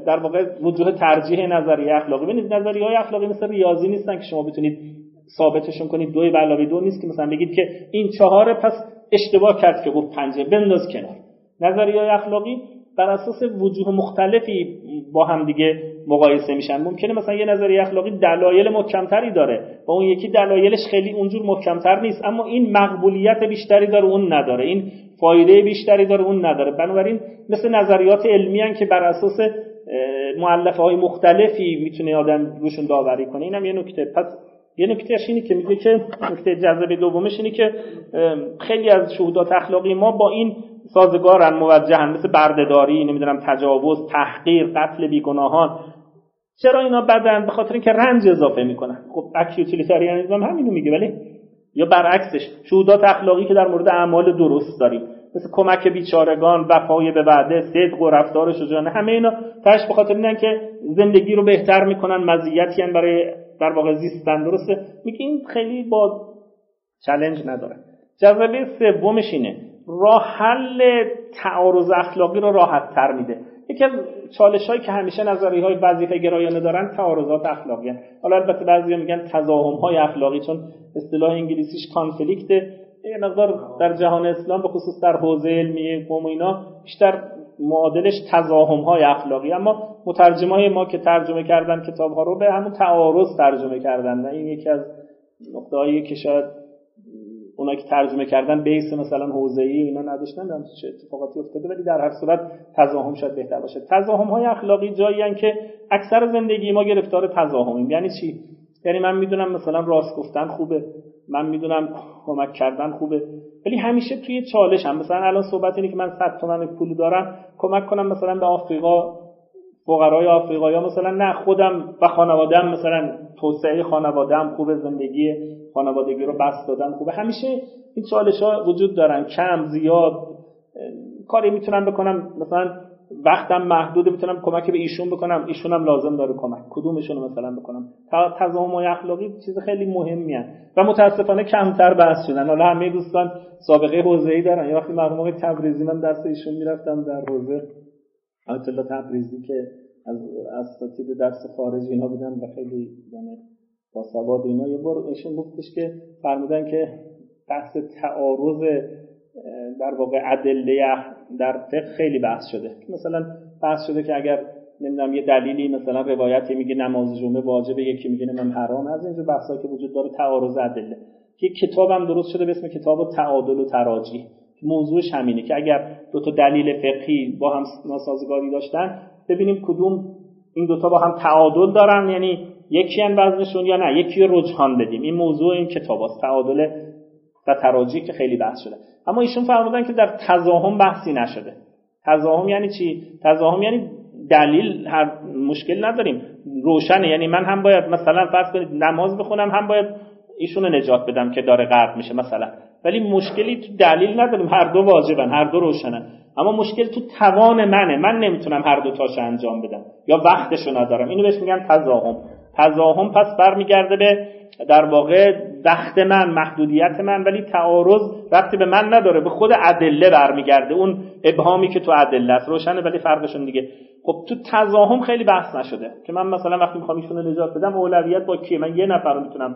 در واقع وجوه ترجیح نظریه اخلاقی. ببینید نظریه های اخلاقی مثل ریاضی نیستن که شما بتونید ثابتشون کنید. دوی علاوه دو نیست که مثلا بگید که این چهاره پس اشتباه کرد که گفت پنجه بنداز کنار. نظریه های اخلاقی بر اساس وجوه مختلفی با هم دیگه مقایسه میشن. ممکنه مثلا یه نظریه اخلاقی دلایل محکمتری داره. و اون یکی دلایلش خیلی اونجور محکمتر نیست اما این مقبولیت بیشتری داره اون نداره. این فایده بیشتری داره اون نداره. بنابراین مثل نظریات علمی هن که بر اساس معلفه های مختلفی می‌تونه آدم روشون داوری کنه. اینم یه نکته. پس یه نکتهش اینه که میگه که نکته جذبه دومش اینه که خیلی از شهودات اخلاقی ما با این سازگارن موجهن مثل بردهداری نمی‌دونم تجاوز تحقیر قتل بیگناهان. چرا اینا بدن؟ به خاطر اینکه رنج اضافه می‌کنن. خب اکیوتیلیتاریانیسم همینو میگه ولی یا برعکسش شهودات اخلاقی که در مورد اعمال درست داریم مثل کمک بیچارگان وفای به وعده صدق و رفتار شجاعانه همه اینا تاش به خاطر اینن که زندگی رو بهتر می‌کنن مزیتی برای در واقع زیستن درسته؟ میگه این خیلی با چلنج نداره. جذبه سومش اینه. راه حل تعارض اخلاقی رو راحت تر میده. یکی از چالش هایی که همیشه نظری های وظیفه گرایانه دارن تعارضات اخلاقی هن. حالا البته بعضی میگن تضاهم های اخلاقی چون اصطلاح انگلیسیش کانفلیکت یه مقدار در جهان اسلام به خصوص در حوزه علمی قوم اینا بیشتر معادلش تضاهم های اخلاقی. اما های ما که ترجمه کردن کتاب ها رو به همون تعارض ترجمه کردن این یکی از نقطه که شاید اونا که ترجمه کردن بیس مثلا حوزه‌ای اینا نداشتن هم چه اتفاقاتی افتاده ولی در هر صورت تضاهم شاید بهتر باشه. تضاهم های اخلاقی جایی که اکثر زندگی ما گرفتار تضاهمیم. یعنی چی؟ یعنی من می‌دونم مثلا راست گفتن خوبه من می‌دونم کمک کردن خوبه ولی همیشه توی چالش هم مثلا الان صحبت اینه که من 100 تومن پول دارم کمک کنم مثلا به آفریقا فقرای آفریقا یا مثلا نه خودم و خانوادم مثلا توسعه خانوادم خوب زندگی خانوادگی رو بس دادن خوبه. همیشه این چالش ها وجود دارن. کم زیاد کاری می‌تونم بکنم. مثلا وقتم محدوده می‌تونم کمک به ایشون بکنم. ایشونم لازم داره کمک. کدومشون مثلا بکنم؟ تضامن اخلاقی چیز خیلی مهمی هست و متاسفانه کمتر بحث شدن. حالا همه دوستان سابقه حوزه‌ای دارن. یا وقتی مرحوم تبریزی من دست ایشون می‌رفتم در حوزه. آیت تبریزی که از اساتید درس خارجی اینا بودن و خیلی یعنی با سواد اینا. یه بار ایشون گفتش که فرمودن که بحث تعارض در واقع ادله در فقه خیلی بحث شده. مثلا بحث شده که اگر نمی‌دونم یه دلیلی مثلا روایتی میگه نماز جمعه واجبه یکی میگه من حرام. از اینجور بحثایی که وجود داره تعارض ادله. که کتابم درست شده به اسم کتاب تعادل و تراجی موضوعش همینه که اگر دو تا دلیل فقهی با هم ناسازگاری داشتن ببینیم کدوم این دوتا با هم تعادل دارن یعنی یکی ان وزنشون یا نه یکی رو رجحان بدیم. این موضوع این کتاب است تعادل و تراجی که خیلی بحث شده. اما ایشون فرمودن که در تضاهم بحثی نشده. تضاهم یعنی چی؟ تضاهم یعنی دلیل هر مشکل نداریم. روشنه. یعنی من هم باید مثلا فرض کنید نماز بخونم هم باید ایشون نجات بدم که داره غرق میشه مثلا. ولی مشکلی تو دلیل نداریم. هر دو واجبن هر دو روشنن. اما مشکل تو توان منه. من نمی‌تونم هر دو تاشو انجام بدم. یا وقتشو ندارم. اینو بهش میگن تضاهم. تضاهم پس برمیگرده به در واقع وقت من محدودیت من ولی تعارض وقتی به من نداره به خود ادله برمیگرده. اون ابهامی که تو ادله است. روشنه ولی فرقشون دیگه. خب تو تضاهم خیلی بحث نشده که من مثلا وقتی می‌خوام ایشونو نجات بدم اولویت با کیه؟ من یه نفر رو می‌تونم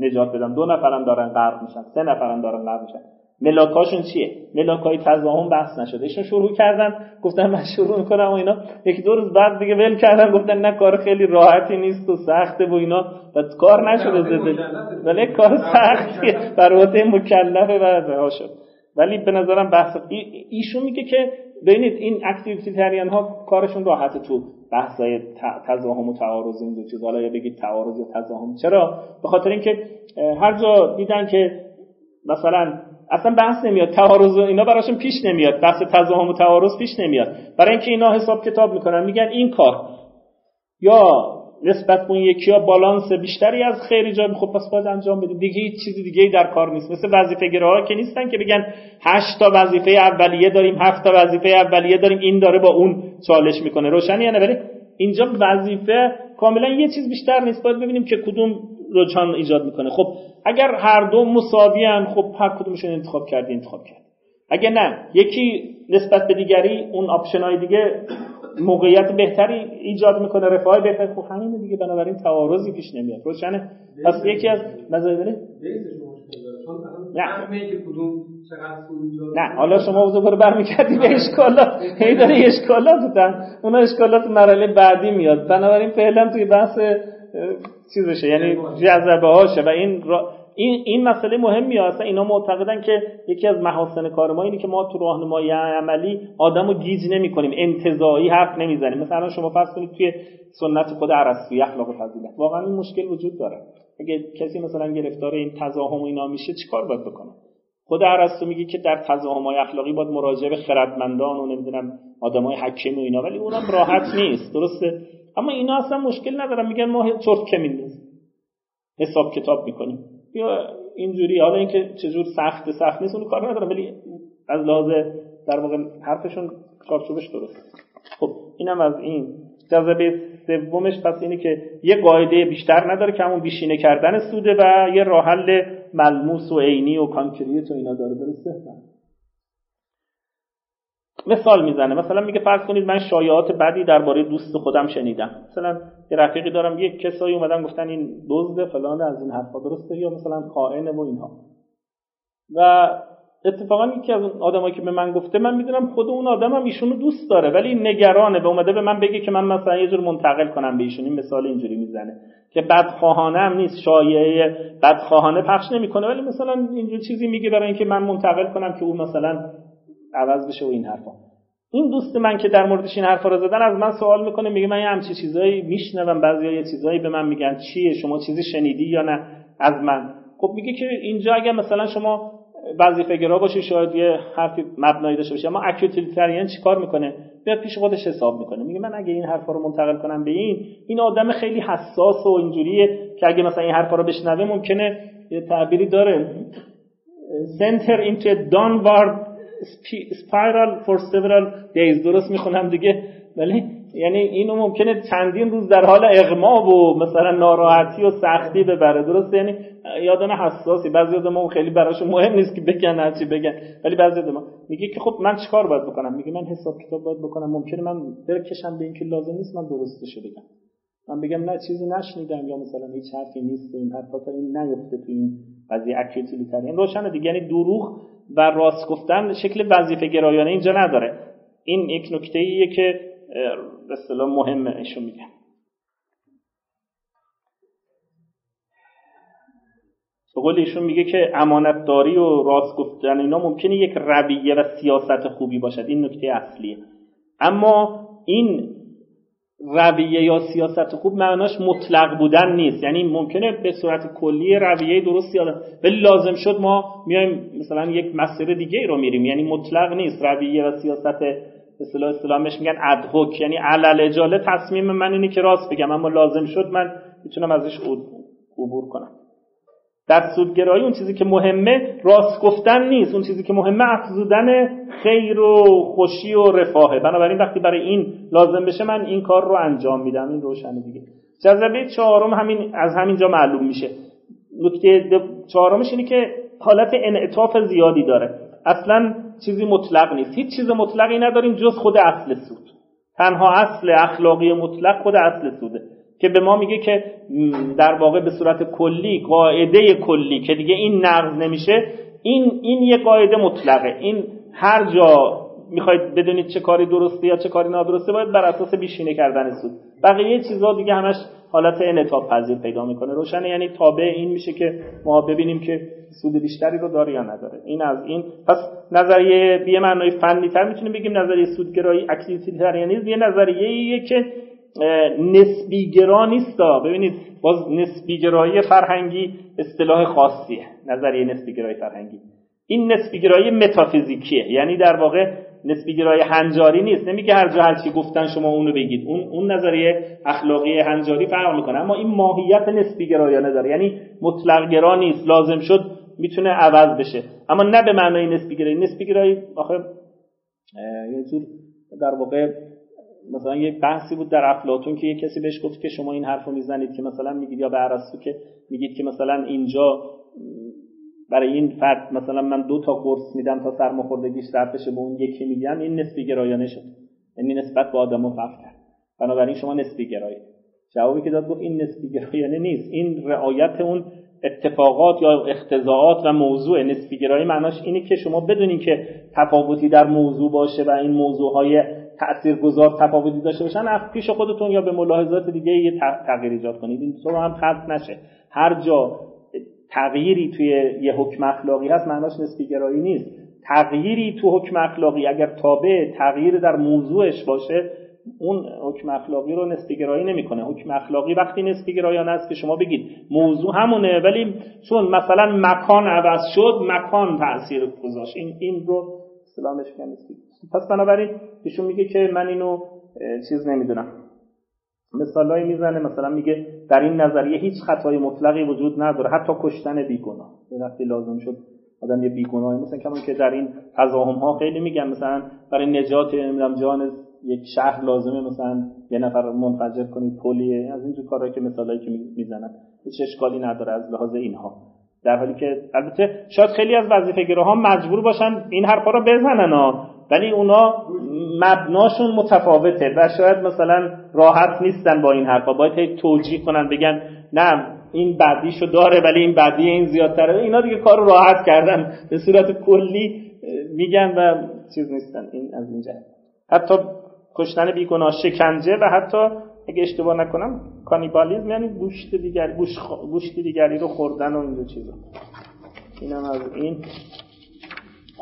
نجات بدم. دو نفرم دارن غرق میشن. سه نفرم دارن غرق میشن. ملاکاشون چیه؟ ملاکای تضاهم بحث نشده. ایشون شروع کردن گفتن من شروع می‌کنم و اینا. یکی دو روز بعد دیگه ول کردن گفتن نه کار خیلی راحتی نیست و سخته و اینا. و کار نشده زده. ولی کار سختیه. بر مکلفه و شد. ولی به نظرم بحث ایشون میگه که ببینید این اکتیویتیتریان ها کارشون راحته تو بحثای تضاهم و تعارض این دو چیز. حالا یا بگید تعارض یا تضاهم. چرا؟ به خاطر اینکه هر جا دیدن که مثلا اصلا بحث نمیاد. تعارض اینا براشون پیش نمیاد. بحث تضاهم و تعارض پیش نمیاد. برای اینکه اینا حساب کتاب می‌کنن میگن این کار. یا نسبت به اون یکی ها بالانس بیشتری از خیر ایجاد خب پس باید انجام بدیم. دیگه هیچ چیزی دیگه در کار نیست. مثل وظیفه گراها که نیستن که بگن هشت تا وظیفه اولیه داریم هفت تا وظیفه اولیه داریم این داره با اون چالش می‌کنه. روشنی یا ولی اینجا وظیفه کاملا یه چیز بیشتر نیست. باید ببینیم که کدوم رجحان ایجاد می‌کنه. خب اگر هر دو مساوی خب هر کدومشون انتخاب کردی انتخاب کرد اگه نه یکی نسبت به دیگری اون option های دیگه موقعیت بهتری ایجاد می‌کنه رفاه بهتری. خب همینه دیگه بنابراین تعارضی پیش نمیاد. روشنه؟ پس یکی از مزایای نه. نه حالا شما بحثو رو برمیگردی به اشکالات. هی داره اشکالات بودن اونا اشکالات مرحله بعدی میاد. بنابراین فعلا توی بحث چیزشه یعنی جذبه هاشه. و این این این مسئله مهمی هست اینا معتقدن که یکی از محاسن کار ما اینه که ما تو راهنمایی عملی آدمو گیج نمی‌کنیم انتزاعی حرف نمی‌زنیم. مثلا شما فرض کنید توی سنت خود ارسطویی اخلاق فضیلت. واقعا این مشکل وجود داره. اگه کسی مثلا گرفتار این تزاهم و اینا میشه چیکار باید بکنه؟ خود ارسطو میگه که در های اخلاقی باید مراجعه به خردمندان و نمی‌دونم آدمای حکیم و اینا ولی اونم راحت نیست. درسته؟ اما اینا اصلا مشکل ندارن. میگن ما چرت که حساب کتاب می‌کنیم. یا اینجوری. حالا اینکه چجور سخت سخت نیست اون کار ندارم ولی از لحاظ در واقع حرفشون چارچوبش درست خب اینم از این. جذبه سومش پس اینه که یه قاعده بیشتر نداره که همون بیشینه کردن سوده و یه راه حل ملموس و عینی و کانکریت و اینا داره. درسته؟ مثال می‌زنه. مثلا میگه فرض کنید من شایعات بدی درباره دوست خودم شنیدم. مثلا یه رفیقی دارم یک کسایی اومدن گفتن این دزد فلان از این حرفا درسته یا مثلا خائنه و اینها. و اتفاقا یکی از اون آدمایی که به من گفته من می‌دونم خود اون آدمم ایشونو دوست داره ولی نگرانه. به اومده به من بگه که من مثلا یه جور منتقل کنم به ایشون. این مثال اینجوری می‌زنه که بدخواهانه هم نیست شایعه بدخواهانه پخش نمی‌کنه ولی مثلا اینجور چیزی میگه برای اینکه من منتقل کنم که اون مثلا عوض بشه و این حرفا. این دوست من که در موردش این حرفا رو زدن از من سوال می‌کنه میگه من یه همچی چیزایی میشنوم بعضی یه چیزایی به من میگن. چیه؟ شما چیزی شنیدی یا نه؟ از من. خب میگه که اینجا اگر مثلا شما وظیفه گرا باشی شاید یه حرفی مبنایی داشته باشه اما اکیوتیلیتریان چیکار می‌کنه؟ میاد پیش خودش حساب می‌کنه. میگه من اگه این حرفا رو منتقل کنم به این این آدم خیلی حساس و اینجوریه که اگه مثلا این حرفا رو بشنوه ممکنه یه تعبیری داره. Into a downward spiral for several days. درست می‌خونم دیگه. ولی یعنی اینو ممکنه چندین روز در حال اغما و مثلا ناراحتی و سختی ببره. درست یعنی یادم حساسی. بعضی آدم خیلی براشون مهم نیست که بگن هرچی بگن. ولی بعضی آدم میگه که خب من چیکار باید بکنم؟ میگه من حساب کتاب باید بکنم. ممکنه من برکشم به اینکه لازم نیست من درستشو بگم. من بگم نه چیزی نشنیدم یا مثلا هیچ حرفی نیست این حرفا تا این نیفته تو این قضیه اکیوتیلیتری این روشنه دیگه یعنی دروغ و راست گفتن شکل وظیفه گرایانه اینجا نداره. این یک نکته ایه که به اصطلاح مهمه ایشون میگن به ایشون میگه که امانتداری و راست گفتن اینا ممکنه یک رویه و سیاست خوبی باشد. این نکته اصلیه. اما این رویه یا سیاست خوب معناش مطلق بودن نیست. یعنی ممکنه به صورت کلی رویه درستی ولی لازم شد ما میایم مثلا یک مسیر دیگه ای رو میریم. یعنی مطلق نیست. رویه و سیاست اصطلاح اسلامش میگن ادهوک یعنی علل اجاله تصمیم من اینه که راست بگم. اما لازم شد من می‌تونم ازش عبور کنم. در سودگرایی اون چیزی که مهمه راست گفتن نیست. اون چیزی که مهمه افزودن خیر و خوشی و رفاهه. بنابراین وقتی برای این لازم بشه من این کار رو انجام میدم. این روشنه دیگه. جذبه چهارم همین از همینجا معلوم میشه. نکته چهارمش اینه که حالت انعطاف زیادی داره. اصلا چیزی مطلق نیست. هیچ چیز مطلقی نداریم جز خود اصل سود. تنها اصل اخلاقی مطلق خود اصل سوده. که به ما میگه که در واقع به صورت کلی قاعده کلی که دیگه این نقض نمیشه این این یه قاعده مطلقه. این هر جا می‌خواید بدونید چه کاری درسته یا چه کاری نادرسته باید بر اساس بیشینه کردن سود. بقیه چیزها دیگه همش حالت انعطاف پذیر پیدا می‌کنه. روشنه یعنی تابع این میشه که ما ببینیم که سود بیشتری رو داره یا نداره. این از این. پس نظریه به معنای فنی تر می‌تونیم بگیم نظریه سودگرایی اکتیویتاریانیسم یه نظریه که نسبیگرا نیست ببینید باز نسبیگرایی فرهنگی اصطلاح خاصیه نظریه نسبیگرایی فرهنگی. این نسبیگرایی متافیزیکیه. یعنی در واقع نسبی گرای هنجاری نیست. نمیگه هر جا هر چی گفتن شما اونو بگید. اون اون نظریه اخلاقی هنجاری فرق می‌کنه. اما این ماهیت نسبی گرایانه داره یعنی مطلق گرا نیست. لازم شد می‌تونه عوض بشه. اما نه به معنای نسبی گرایی نسبی گرایی آخه یه جور در واقع مثلا یه بحثی بود در افلاطون که یه کسی بهش گفت که شما این حرفو می‌زنید که مثلا میگید یا به ارسطو که میگید که مثلا اینجا برای این فرد مثلا من دو تا قرص میدم تا سرماخوردگیش رفع بشه به اون یکی میگم این نسبی گرایانه شد. یعنی نسبت به آدمو فرق کرد. بنابراین شما نسبی گرایی. جوابی که داد گفت این نسبی گرایانه نیست. این رعایت اون اتفاقات یا اختزاعات و موضوع نسبی گرایی معناش اینه که شما بدونین که تفاوتی در موضوع باشه و این موضوعهای تاثیرگذار تفاوتی داشته باشن پیش خودتون یا به ملاحظات دیگه یه تغییر ایجاد کنید. این تو هم خط نشه. هر جا تغییری توی یه حکم اخلاقی هست معناش نسبی گرایی نیست. تغییری تو حکم اخلاقی اگر تابع تغییر در موضوعش باشه اون حکم اخلاقی رو نسبی گرایی نمی‌کنه. حکم اخلاقی وقتی نسبی گرایانه است که شما بگید موضوع همونه ولی چون مثلا مکان عوض شد مکان تاثیر گذاشت. این این رو اسلامش میگن پس بنابراین ایشون میگه که من اینو چیز نمی‌دونم. مثالایی می‌زنه مثلا میگه در این نظریه هیچ خطای مطلقی وجود نداره حتی کشتن بیگناه. وقتی لازم شد آدم یه بیگناهی مثلا کمان که در این تضاهم ها خیلی میگن مثلا برای نجات جان یک شهر لازمه مثلا یه نفر منفجر کنید پلیه. از اینجور کارهایی که مثالایی که می‌زنن. هیچ اشکالی نداره از لحاظ اینها. در حالی که البته شاید خیلی از وظیفه‌گراها مجبور باشن این حرفا رو بزنن ها. ولی اونا مبناشون متفاوته و شاید مثلا راحت نیستن با این حرفا. باید توجیه کنن بگن نه این بعدیشو داره ولی این بعدی این زیادتره. اینا دیگه کار راحت کردن. به صورت کلی میگن و چیز نیستن. این از اینجا حتی کشتن بیگناه شکنجه و حتی اگه اشتباه نکنم کانیبالیزم یعنی گوشت دیگر گوشت دیگری رو خوردن و اینجا چیزا. اینم از این.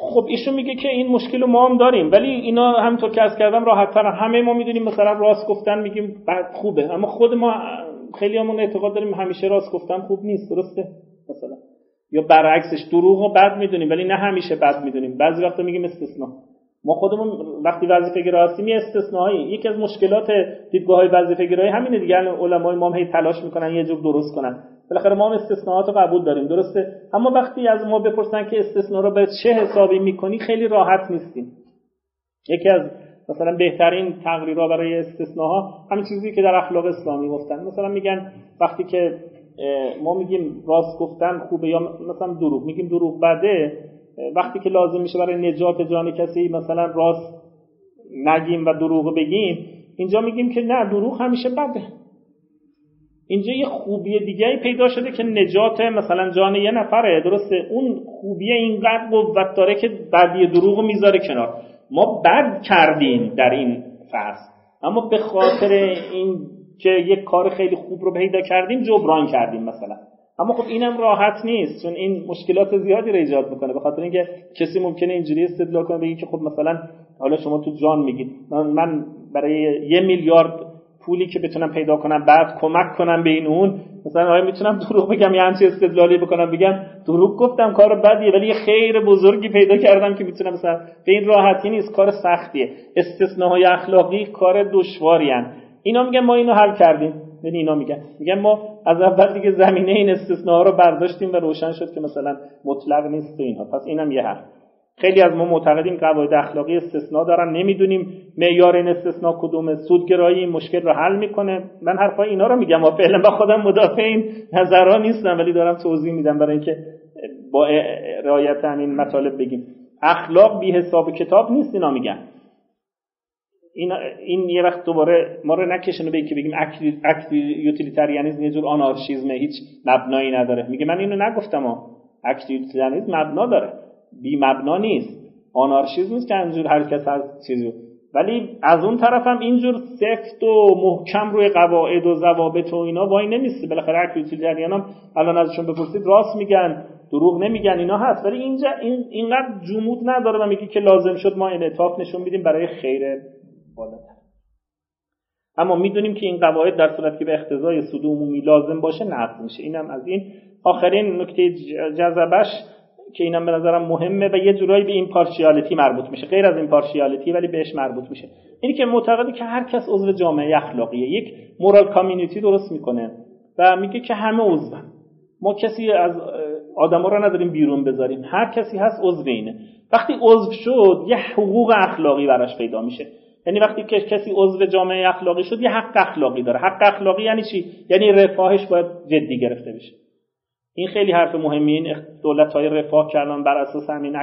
خب ایشون میگه که این مشکل ما هم داریم ولی اینا همینطور که از کردم راحت تر. همه ما می‌دونیم مثلا راست گفتن میگیم بعد خوبه اما خود ما خیلی همون اعتقاد داریم همیشه راست گفتن خوب نیست درسته؟ مثلا. یا برعکسش دروغ رو بد می‌دونیم ولی نه همیشه بد می‌دونیم. بعضی وقتا میگیم استثنا. ما خودمون وقتی وظیفه گرا هستیم یه استثنایی. یکی از مشکلات دیدگاه های وظیفه گرایی همینه دیگه. علمای ما هی تلاش می‌کنن یه جور درست کنن. بالاخره ما هم استثناءات رو قبول داریم. درسته؟ اما وقتی از ما بپرسن که استثناء رو به چه حسابی می‌کنی خیلی راحت نیستیم. یکی از مثلا بهترین تقریرها برای استثناها همین چیزی که در اخلاق اسلامی گفتن. مثلا میگن وقتی که ما میگیم راست گفتن خوبه یا مثلا دروغ. میگیم دروغ بده وقتی که لازم میشه برای نجات جان کسی مثلا راست نگیم و دروغ بگیم اینجا میگیم که نه دروغ همیشه بده. اینجا یه خوبی دیگه پیدا شده که نجات مثلا جان یه نفره درسته؟ اون خوبی اینقدر قوت داره که بعدی دروغ می‌ذاره کنار. ما بد کردیم در این فصل اما به خاطر این که یک کار خیلی خوب رو پیدا کردیم جبران کردیم مثلا. اما خب اینم راحت نیست چون این مشکلات زیادی رو ایجاد می‌کنه. به خاطر اینکه کسی ممکنه اینجوری استدلال کنه بگه که خب مثلا حالا شما تو جان میگید. من برای یه میلیارد پولی که بتونم پیدا کنم بعد کمک کنم به این اون. مثلا آیا می‌تونم دروغ بگم یه همچی استدلالی بکنم بگم دروغ گفتم کار بدیه ولی یه خیر بزرگی پیدا کردم که می‌تونم مثلا به این راحتی نیست کار سختیه. استثناهای اخلاقی کار دشواری اینا میگن ما اینو حل کردیم. یعنی اینا میگن. میگن ما از اول دیگه زمینه این استثناء رو برداشتیم و روشن شد که مثلا مطلق نیست اینها. پس اینم یه حرف. خیلی از ما معتقدیم قواعد اخلاقی استثناء دارن. نمی‌دونیم معیار این استثناء کدومه سودگرایی این مشکل رو حل می‌کنه. من حرفای اینا رو میگم. و فعلا با خودم مدافع این نظرها نیستم ولی دارم توضیح میدم برای اینکه با رعایت همین مطالب بگیم. اخلاق بی حساب کتاب نیست اینا میگن. این این یه وقت دوباره ما رو نکشونه به که بگیم act utilitarianism یه جور آنارشیزمه هیچ مبنایی نداره. میگه من اینو نگفتم ها act utilitarianism مبنا داره. بی مبنا نیست. آنارشیزم نیست که اینجور هر کس از چیزی. ولی از اون طرف هم اینجور سفت و محکم روی قواعد و ضوابط و اینا وای نمیسته. بالاخره act utilitarian هم الان ازشون بپرسید راست میگن دروغ نمیگن اینا هست. ولی اینجا این اینقدر جمود نداره و میگه که لازم شد ما انعطاف نشون میدیم برای خیر بالاتر. اما می‌دونیم که این قواعد در صورت که به اختزای سود لازم باشه نقض میشه. اینم از این. آخرین نکته جذبش که اینم به نظرم مهمه و یه جورایی به این پارشیالیتی مربوط میشه. غیر از این پارشیالیتی ولی بهش مربوط میشه. اینی که معتقده که هر کس عضو جامعه اخلاقیه. یک مورال کامیونیتی درست می‌کنه و میگه که همه عضون ما کسی از آدما رو نداریم بیرون بذاریم. هر کسی هست عضو اینه. وقتی عضو شد یه حقوق اخلاقی براش پیدا میشه. یعنی وقتی که کسی عضو جامعه اخلاقی شد یه حق اخلاقی داره. حق اخلاقی یعنی چی؟ یعنی رفاهش باید جدی گرفته بشه. این خیلی حرف مهمی این دولت های رفاه کردن بر اساس همین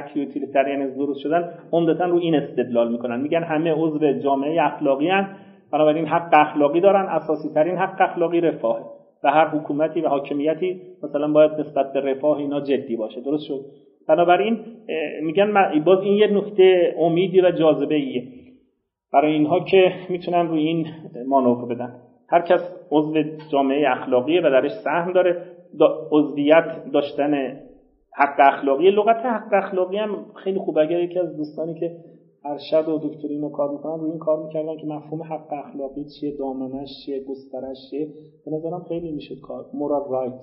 یعنی درست شدن عمدتا رو این استدلال می‌کنن. میگن همه عضو جامعه اخلاقی هن بنابراین حق اخلاقی دارن. اساسی ترین حق اخلاقی رفاهه و هر حکومتی و حاکمیتی مثلا باید نسبت به رفاه اینا جدی باشه. درست شد؟ بنابراین میگن باز این یه نکته امیدی و جاذبه ایه برای اینها که می‌تونن روی این مانور بدن. هر کس عضو جامعه اخلاقیه و درش سهم داره. عضویت داشتن حق اخلاقی. لغت حق اخلاقی هم خیلی خوب اگر یکی از دوستانی که ارشد و دکترین رو کار می‌کنن روی این کار می‌کردن که مفهوم حق اخلاقی چیه دامنش چیه گسترش چیه به نظرم خیلی می‌شد کار. مورال رایت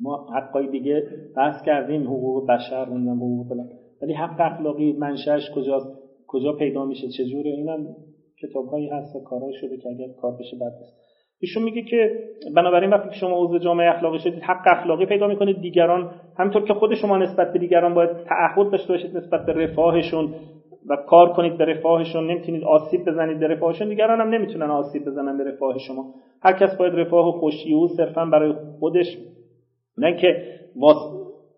ما حقای دیگه بحث کردیم حقوق بشر نمی‌دونم حقوق فلان. ولی حق اخلاقی منشأش کجاست کجا پیدا میشه چجوره اینم کتابهایی هست و کارهایی شده که اگر کار بشه است ایشون میگه که بنابراین وقتی شما عضو جامعه اخلاقی شدید حق اخلاقی پیدا می‌کنید. دیگران همطور که خود شما نسبت به دیگران باید تعهد داشته باشید نسبت به رفاهشون و کار کنید به رفاهشون. نمی‌تونید آسیب بزنید به رفاهشون. دیگران هم نمی‌تونن آسیب بزنن به رفاه شما. هر کس باید رفاه و خوشی او صرفا برای خودش نه که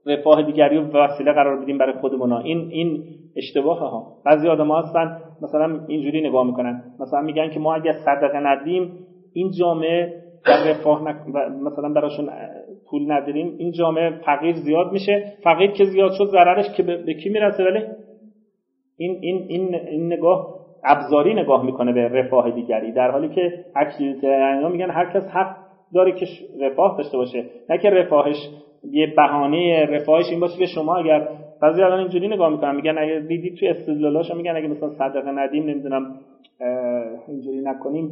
رفاه دیگری رو وسیله قرار بدیم برای خودمون. این این اشتباه ها. بعضی آدم هستن مثلا اینجوری نگاه می‌کنن. مثلا میگن که ما اگر صدقه ندیم این جامعه در رفاه مثلا براشون پول نداریم این جامعه فقیر زیاد میشه. فقیر که زیاد شد ضررش که به, کی می‌رسه؟ ولی این این این این نگاه ابزاری نگاه می‌کنه به رفاه دیگری در حالی که اینا میگن هر کس حق داره که رفاه داشته باشه. نه که رفاهش یه بهانه رفاهش این باشه که شما اگر بعضی الان اینجوری نگاه می‌کنن میگن اگه دیدید تو استدلالاشو میگن اگه مثلا صدقه ندیم نمی‌دونم اینجوری نکنیم.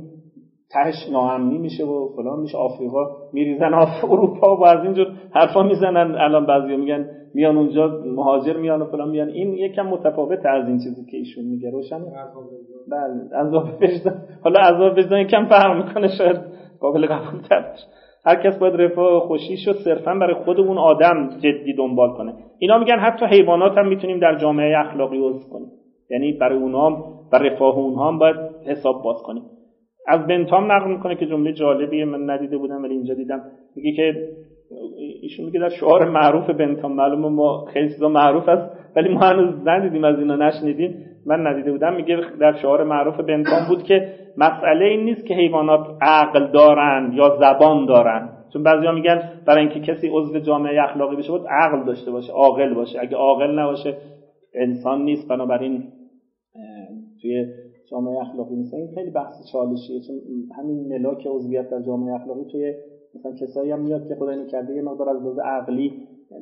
تهش ناامنی میشه و فلان میشه. آفریقا میریزن آف اروپا و از اینجور حرفا می‌زنن. الان بعضی میگن میان اونجا مهاجر میان و فلان میان. این یکم متفاوت از این چیزی که ایشون میگه. روشن بله. عذاب وجدان. حالا عذاب وجدان یکم فهم می‌کنه. شاید قابل قبول تر هر کس باید رفاه خوشیشو صرفا برای خود اون آدم جدی دنبال کنه. اینا میگن حتی حیوانات هم می‌تونیم در جامعه اخلاقی عضو کنیم. یعنی برای اونها برای رفاه اونها هم باید حساب باز کنیم. از بنتام نقل می‌کنه که جمله جالبیه من ندیده بودم ولی اینجا دیدم. میگه که ایشون میگه در شعار معروف بنتام معلومه ما خیلی چیزا معروف است ولی ما هنوز ندیدیم از اینا نشنیدیم. من ندیده بودم. میگه در شعار معروف بنتام بود که مسئله این نیست که حیوانات عقل دارند یا زبان دارند چون بعضیا میگن برای اینکه کسی عضو جامعه اخلاقی بشه بود عقل داشته باشه عاقل باشه. اگه عاقل نباشه انسان نیست. بنابراین توی جامعه اخلاقی نیست. این خیلی بحث چالشیه. چون همین ملاک عضویت در جامعه اخلاقی توی مثلا کسایی هم میاد که خدای کرده یه مقدار از لحاظ عقلی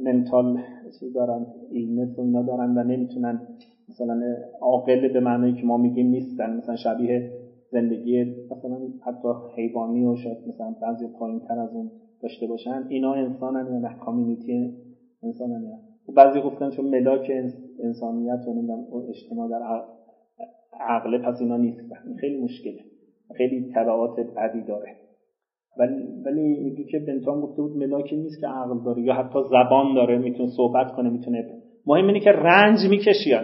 mental چیز دارن illness و اینا دارن و نمی‌تونن مثلا عاقل به معنی که ما میگیم نیستن. مثلا شبیه زندگی مثلا حتی حیوانی و شاید مثلا بعضی پایین تر از اون داشته باشن. اینا انسانن یا نه؟ community انسانن یا بعضی گفتن چون ملاک انسانیت و اجتماع در عقله پس اینا نیستن خیلی مشکله. خیلی تبعات بدی داره. ولی ولی میگه که بنتام گفته بود ملاکی نیست که عقل داره. یا حتی زبان داره می‌تونه صحبت کنه می‌تونه مهم اینه که رنج می‌کشی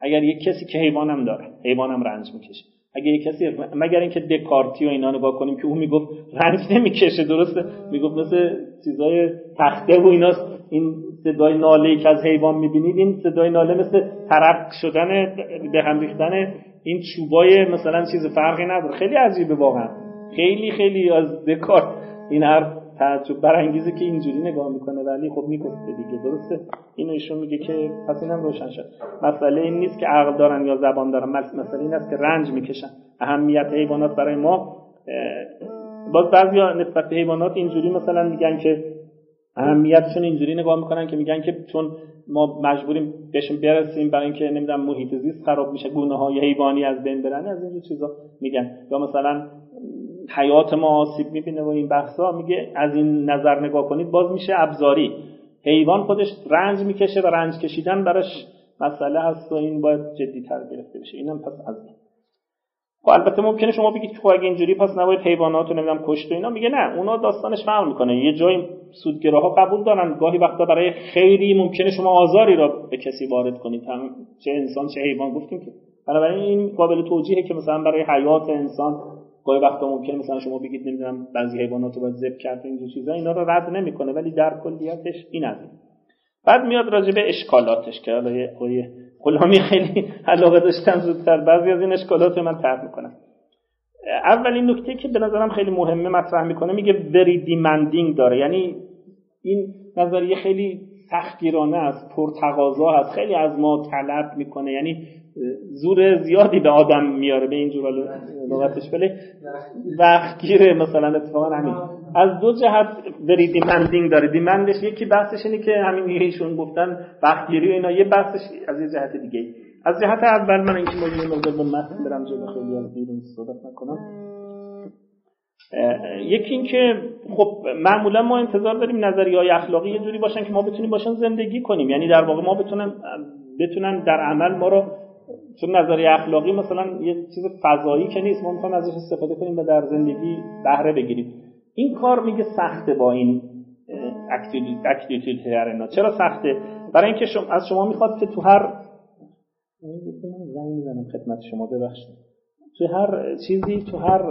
اگر یک کسی که حیوانم داره حیوانم رنج می‌کشه. اگر یک کسی مگر اینکه دکارتی و اینا نگاه کنیم که اون می‌گفت رنج نمی‌کشه درسته؟ می‌گفت مثل چیزای تخته و ایناست. این صدای ناله که از حیوان می‌بینید این صدای ناله مثل ترق شدن به هم ریختن این چوبای مثلا چیز فرقی نداره. خیلی عجیبه واقعا. خیلی خیلی از دکارت این هر تعجب برانگیزه که اینجوری نگاه می‌کنه ولی خب می‌گفته دیگه درسته؟ اینو ایشون میگه که پس اینم روشن شد. مسئله این نیست که عقل دارن یا زبان دارن مسئله این است که رنج می‌کشن. اهمیت حیوانات برای ما باز بعضیا نسبت به حیوانات اینجوری مثلا میگن که اهمیتشون اینجوری نگاه می‌کنن که میگن که چون ما مجبوریم بهشون برسیم برای اینکه نمی‌دونم محیط زیست خراب میشه گونه های حیوانی از بین برن از اینجور چیزا میگن. یا مثلا حیات ما آسیب می‌بینه و این بحثا میگه از این نظر نگاه کنید باز میشه ابزاری. حیوان خودش رنج می‌کشه و رنج کشیدن براش مسئله هست و این باید جدی تر گرفته بشه. اینم پس از این. خب البته ممکنه شما بگید خب اگه اینجوری پس نباید حیوانات رو نمی‌دونم کشت و اینا. میگه نه اونا داستانش فرق می‌کنه. یه جای سودگراها قبول دارن. گاهی وقتا برای خیری ممکنه شما آزاری را به کسی وارد کنید. هم چه انسان چه حیوان. گفتیم که بنابراین این قابل توجیهه که مثلا برای حیات انسان گاهی وقتا ممکنه مثلا شما بگید نمی‌دونم بعضی حیوانات رو باید ذبح کرد اینجور چیزا اینا رو رد نمی‌کنه ولی در کلیتش این از بعد میاد راجع به اشکالاتش که حالا غلامی خیلی علاقه داشتن زودتر. بعضی از این اشکالات من طرح می‌کنم. اولین نکته که به نظرم خیلی مهمه مطرح می‌کنه میگه very demanding داره. یعنی این نظریه خیلی سختگیرانه است پرتقاضا هست خیلی از ما طلب می‌کنه. یعنی زور زیادی به آدم میاره به این جور لغتش ولی وقتگیره. مثلا اتفاقا همین. از دو جهت بری دیمندینگ داره. دیمندش یکی بحثش اینه که همین ایشون گفتن وقتگیری و اینا. یه بحثش از یه جهت دیگه از جهت اول من اینکه موضوع مقدار به متن برم جلو خیلی بیرون صحبت نکنم. یکی اینکه خب معمولا ما انتظار داریم نظریه های اخلاقی یه جوری باشن که ما بتونیم باشن زندگی کنیم. یعنی در واقع ما بتونن بتونن در عمل ما رو چون نظریه اخلاقی مثلا یه چیز فضایی که نیست ما می‌خوایم ازش استفاده کنیم و در زندگی بهره بگیریم. این کار میگه سخته با این اکتیتیود اینا. چرا سخته؟ برای اینکه شما از شما می‌خواد که تو هر زنگ خدمت شما ببخشید. تو هر چیزی تو هر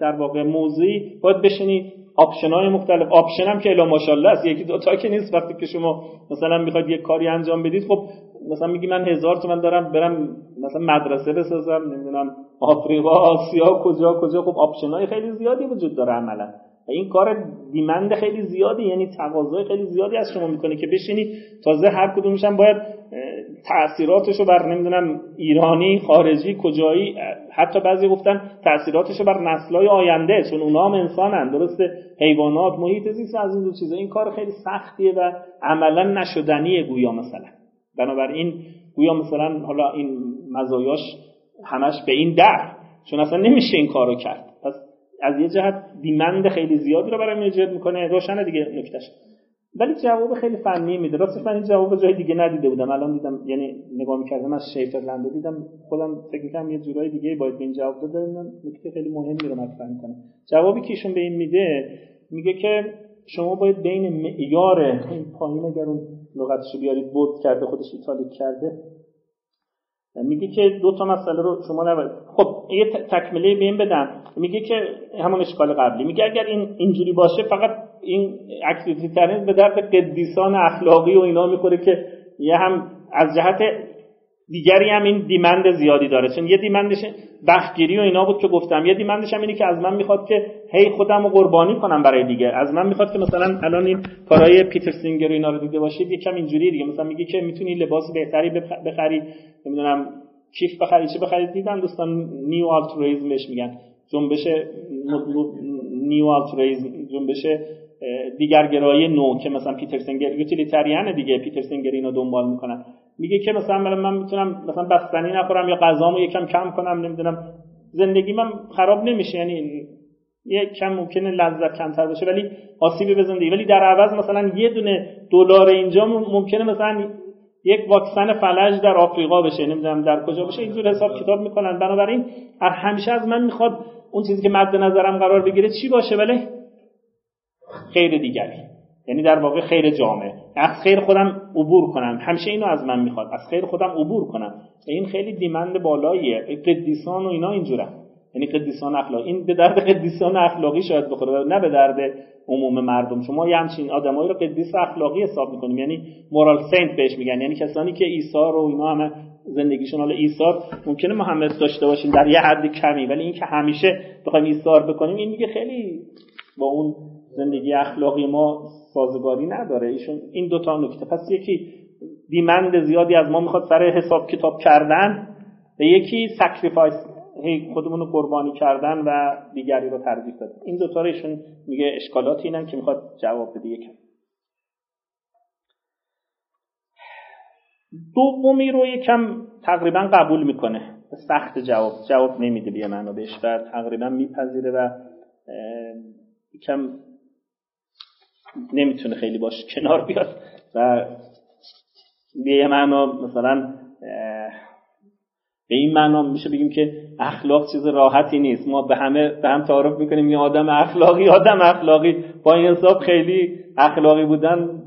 در واقع موضوعی باید بشینی آپشن های مختلف. آپشن هم که الا ماشاءالله است. یکی دو تا که نیست. وقتی که شما مثلا می‌خواید یک کاری انجام بدید خب مثلا میگی من هزار تومن دارم برم مثلا مدرسه بسازم نمی‌دونم آفریقا آسیا کجا کجا. خب آپشن های خیلی زیادی وجود داره عملا. و این کار دیمند خیلی زیادی یعنی تقاضای خیلی زیادی از شما می‌کنه که بشینی تازه هر کدومش باید تاثیراتش رو بر نمی‌دونم ایرانی خارجی کجایی حتی بعضی گفتن تاثیراتش رو بر نسلهای آینده چون اونا هم انسانن درسته؟ حیوانات محیط زیست از این دو چیزا این کار خیلی سختیه و عملا نشدنیه گویا مثلا. بنابراین گویا مثلا حالا این مزایاش همش به این در چون اصلا نمیشه این کارو کرد. پس از یه جهت دیمند خیلی زیادی رو برای ایجاد می‌کنه. روشنه دیگه نکتهش. ولی جواب خیلی فنی میده. راستش من این جواب جای دیگه ندیده بودم. الان دیدم یعنی نگاه می‌کردم از شیفرلند دیدم. خودم فکر می‌کنم یه جورای دیگه باید به این جواب داده نکته خیلی مهمی رو مطرح می‌کنه جوابی که ایشون به این میده میگه که شما باید بین معیار این پایین اگر اون لغتشو بیارید بود کرده خودش ایتالیک کرده میگه که دو تا مسئله رو شما نباید. خب یه تکمله به این بدم. میگه که همون اشکال قبلی. میگه اگر این اینجوری باشه فقط این اکتیویتی به درد قدیسان اخلاقی و اینا می‌خوره که یه هم از جهت دیگری هم این دیمند زیادی داره. چون یه دیمندش بخگیری و اینا بود که گفتم. یه دیمندش هم اینه که از من می‌خواد که هی خودم رو قربانی کنم برای دیگه. از من می‌خواد که مثلا الان این کارهای پیتر سینگر و اینا رو دیده باشید یکم اینجوری دیگه. مثلا میگه که می‌تونی لباس بهتری بخری نمی‌دونم کیف بخری چه بخری؟ دیدن دوستان new altruism بهش میگن. جنبش new altruism جنبش دیگرگرایی نو که مثلا پیتر سینگر utilitarian دیگه پیتر سینگر اینو دنبال می‌کنن. میگه که مثلا من می‌تونم مثلا بستنی نخورم یا غذامو یکم کم کنم نمی‌دونم. زندگی من خراب نمیشه یعنی یه کم ممکنه لذت کمتر باشه ولی آسیبی به زندگی. ولی در عوض مثلا یه دونه دلار اینجا ممکنه مثلا یک واکسن فلج در آفریقا بشه نمی‌دونم در کجا بشه. اینجور حساب کتاب می‌کنن. بنابراین همیشه از من می‌خواد اون چیزی که مد نظرم قرار بگیره چی باشه؟ ولی خیر دیگری. یعنی در واقع خیر جامعه از خیر خودم عبور کنم. همیشه اینو از من می‌خواد. از خیر خودم عبور کنم. این خیلی دیمند بالاییه. قدیسان و اینا اینجوره. یعنی قدیسان اخلاقی این به درد قدیسان اخلاقی شاید بخوره. نه به درد عموم مردم. شما یه همچین آدمایی رو قدیس اخلاقی حساب می‌کنیم. یعنی مورال سنت بهش میگن. یعنی کسانی که ایثار و اینا همه زندگیشون. حالا ایثار ممکنه همه داشته باشیم در یه حد کمی. ولی اینکه همیشه بخوایم ایثار بکنیم این میگه خیلی با اون زندگی اخلاقی ما سازگاری نداره. ایشون این دوتا نکته. پس یکی demand زیادی از ما می‌خواد سر حساب کتاب کردن و یکی sacrifice خودمون رو قربانی کردن و دیگری رو ترجیح دادن. این دوتا رو ایشون میگه اشکالات اینن که می‌خواد جواب بده. یکم. دومی رو یکم تقریبا قبول می‌کنه. سخت جواب. جواب نمیده بیه منو بهش. و تقریبا میپذیره و یکم نمی‌تونه خیلی باش کنار بیاد. و به یه معنا مثلا به این معنا میشه بگیم که اخلاق چیز راحتی نیست. ما به همه به هم تعارف می‌کنیم یه آدم اخلاقی آدم اخلاقی. با این حساب خیلی اخلاقی بودن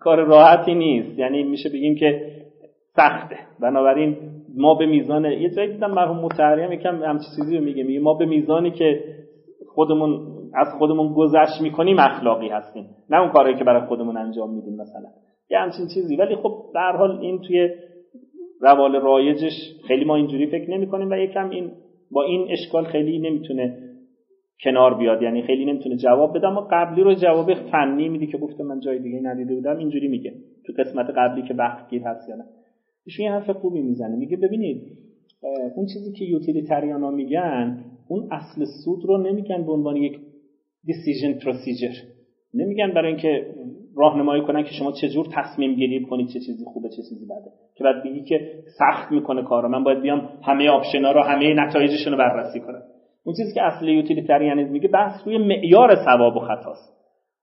کار راحتی نیست. یعنی میشه بگیم که سخته. بنابراین ما به میزان یه جایی دیدم مرحوم متحریم یکم همچی چیزی رو میگه. میگه ما به میزانی که خودمون از خودمون گذشت می‌کنیم اخلاقی هستیم. نه اون کاری که برای خودمون انجام میدیم مثلا. یه همچین چیزی. ولی خب در حال این توی روال رایجش خیلی ما اینجوری فکر نمی کنیم و یکم این با این اشکال خیلی نمی‌تونه کنار بیاد. یعنی خیلی نمی‌تونه جواب بده. اما قبلی رو جواب فنی میدی که گفتم من جای دیگه ندیده بودم اینجوری میگه. تو قسمت قبلی که وقت گیر هست یا نه. ایشون یه حرف خوبی می‌زنه. میگه ببینید اون چیزی که یوتیلیتریان ها میگن اون اصل سود رو نمیگن به عنوان یک دیسیژن پروسیجر نمیگن برای اینکه راهنمایی کنن که شما چجور تصمیم گیری کنید چه چیزی خوبه چه چیزی بده. که بعد بگی که سخت می‌کنه کارو. من باید بیام همه آپشنا رو همه نتایجشون رو بررسی کنم. اون چیزی که اصل یوتیلیتریانیسم میگه بحث روی معیار ثواب و خطاست.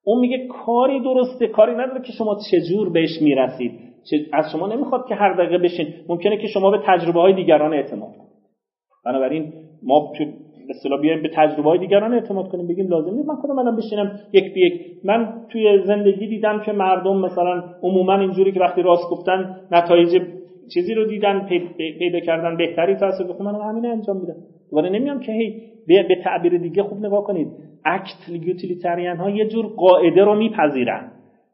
اون میگه کاری درسته کاری نداره که شما چجور بهش می‌رسید. از شما نمی‌خواد که هر دقیقه بشین. ممکنه که شما به تجربه های دیگران اعتماد کنید. بنابراین ما اصطلاح بیایم به تجربه های دیگران اعتماد کنیم بگیم لازم نیست. من خودم الان بشینم یک به یک. من توی زندگی دیدم که مردم مثلا عموما اینجوری که وقتی راست گفتن نتایج چیزی رو دیدن پیدا کردن بهتری تاثیر بخون من همین انجام میدم. دوباره نمیام که هی به تعبیر دیگه خوب نگاه کنید. اکت یوتیلیتریان ها یه جور قاعده رو میپذیرن.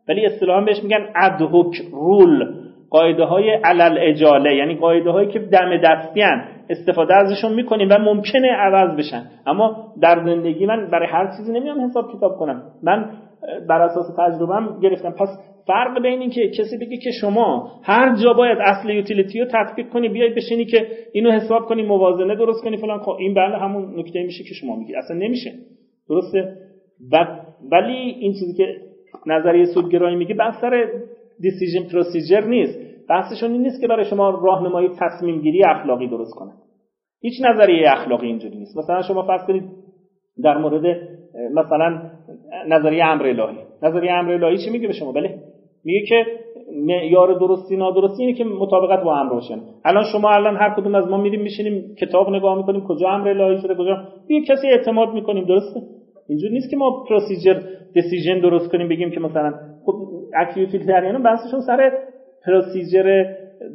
ولی اصطلاحا بهش میگن ادهوک رول قاعده های علل اجاله یعنی قاعده هایی که دم دستیان استفاده ازشون می‌کنیم و ممکنه عوض بشن. اما در زندگی من برای هر چیزی نمیام حساب کتاب کنم. من بر اساس تجربهم گرفتم. پس فرق بین این که کسی بگه که شما هر جا باید اصل یوتیلیتی رو تطبیق کنی بیای بشینی که اینو حساب کنی موازنه درست کنی فلان. خب این بله همون نکته میشه که شما میگی. اصلا نمیشه. درسته؟ ولی این چیزی که نظریه سودگرایی میگه بحث سر دیسیژن پروسیجر نیست. بحثشون این نیست که برای شما راهنمایی تصمیم گیری اخلاقی درست کنه. هیچ نظریه اخلاقی اینجوری نیست. مثلا شما فرض کنید در مورد مثلا نظریه امر الهی. نظریه امر الهی چی میگه به شما؟ بله. میگه که معیار درستی نادرستی اینه که مطابقت با امر باشه. الان شما الان هر کدوم از ما میریم میشینیم کتاب نگاه می‌کنیم کجا امر الهی شده کجا؟ یه کسی اعتماد می‌کنیم درسته؟ اینجوری نیست که ما پروسیجر دیسیژن درست کنیم بگیم که مثلا خود اکتیو بحثشون سر پروسیجر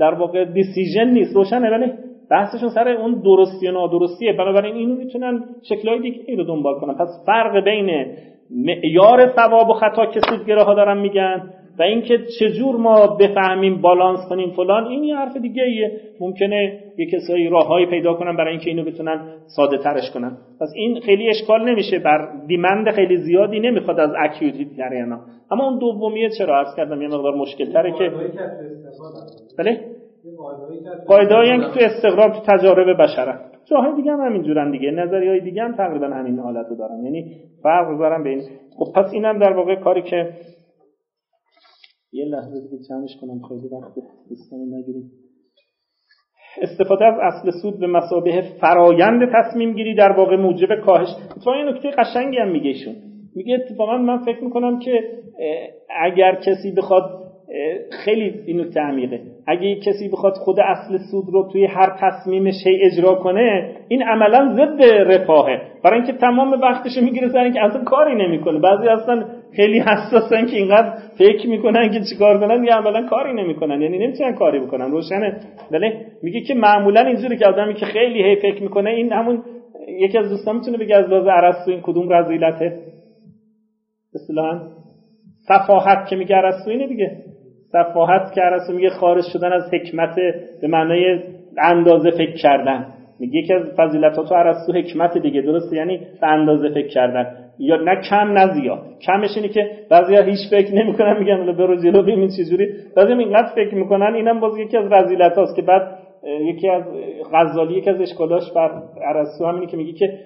در واقع دیسیژن نیست. روشنه ولی بحثشون سر اون درستی و نادرستیه. بنابراین اینو می‌تونن شکلهای دیگه ای رو دنبال کنن. پس فرق بین معیار ثواب و خطا که سودگراها دارن میگن و اینکه چجور ما بفهمیم بالانس کنیم فلان این یه حرف دیگه ایه ممکنه یه کسایی راههایی پیدا کنن برای اینکه اینو بتونن ساده ترش کنن. پس این خیلی اشکال نمیشه. بر دیمند خیلی زیادی نمی‌خواد از اکیوتی جریانا اما اون دومیه چرا؟ عرض کردم یه مقدار مشکل تره که بله؟ قاعده هایی که تو استقرار تو تجارب بشره جاهای دیگه هم همینجورن دیگه. نظری های دیگه هم تقریبا همین حالت رو دارن. یعنی فرق دارن بین خب پس اینم در واقع کاری که یه لحظه دیگه جمعش کنم خیلی وقت نگیریم. استفاده از اصل سود به مسابه فرایند تصمیم گیری در واقع موجب کاهش. اتفاقا یه نکته قشنگی هم میگه میگه اتفاقا من فکر می‌کنم که اگر کسی بخواد خیلی اینو تعمیقه. اگه کسی بخواد خود اصل سود رو توی هر تصمیمش هی اجرا کنه این عملا ضد رفاهه. برای اینکه تمام وقتش می‌گیره سر اینکه اصلا کاری نمی‌کنه. بعضی اصلا خیلی حساسن که اینقدر فکر می‌کنن که چیکار کنن یا عملا کاری نمی‌کنن. یعنی نمی‌تونن کاری بکنن. روشنه. ولی میگه که معمولا اینجوری که آدمی که خیلی هی فکر می‌کنه این همون یکی از دوستان می‌تونه بگه از لحاظ ارسطو این کدوم رذیلته. اصطلاحا صفاحت که میگه ارسطو اینه دیگه. صفاحت که ارسطو میگه خارج شدن از حکمت به معنای اندازه فکر کردن. میگه یکی از فضیلتات تو ارسطو حکمت دیگه. درسته؟ یعنی اندازه فکر کردن. یا نه کم نه زیاد. کمش اینه که بعضیا هیچ فکر نمی‌کنن میگن حالا برو جلو ببین چجوری بعضی اینقدر فکر می‌کنن اینم باز یکی از رذیلت هاست که بعد یکی از غزالی یکی از اشکالاش بر ارسطو همینه که میگه که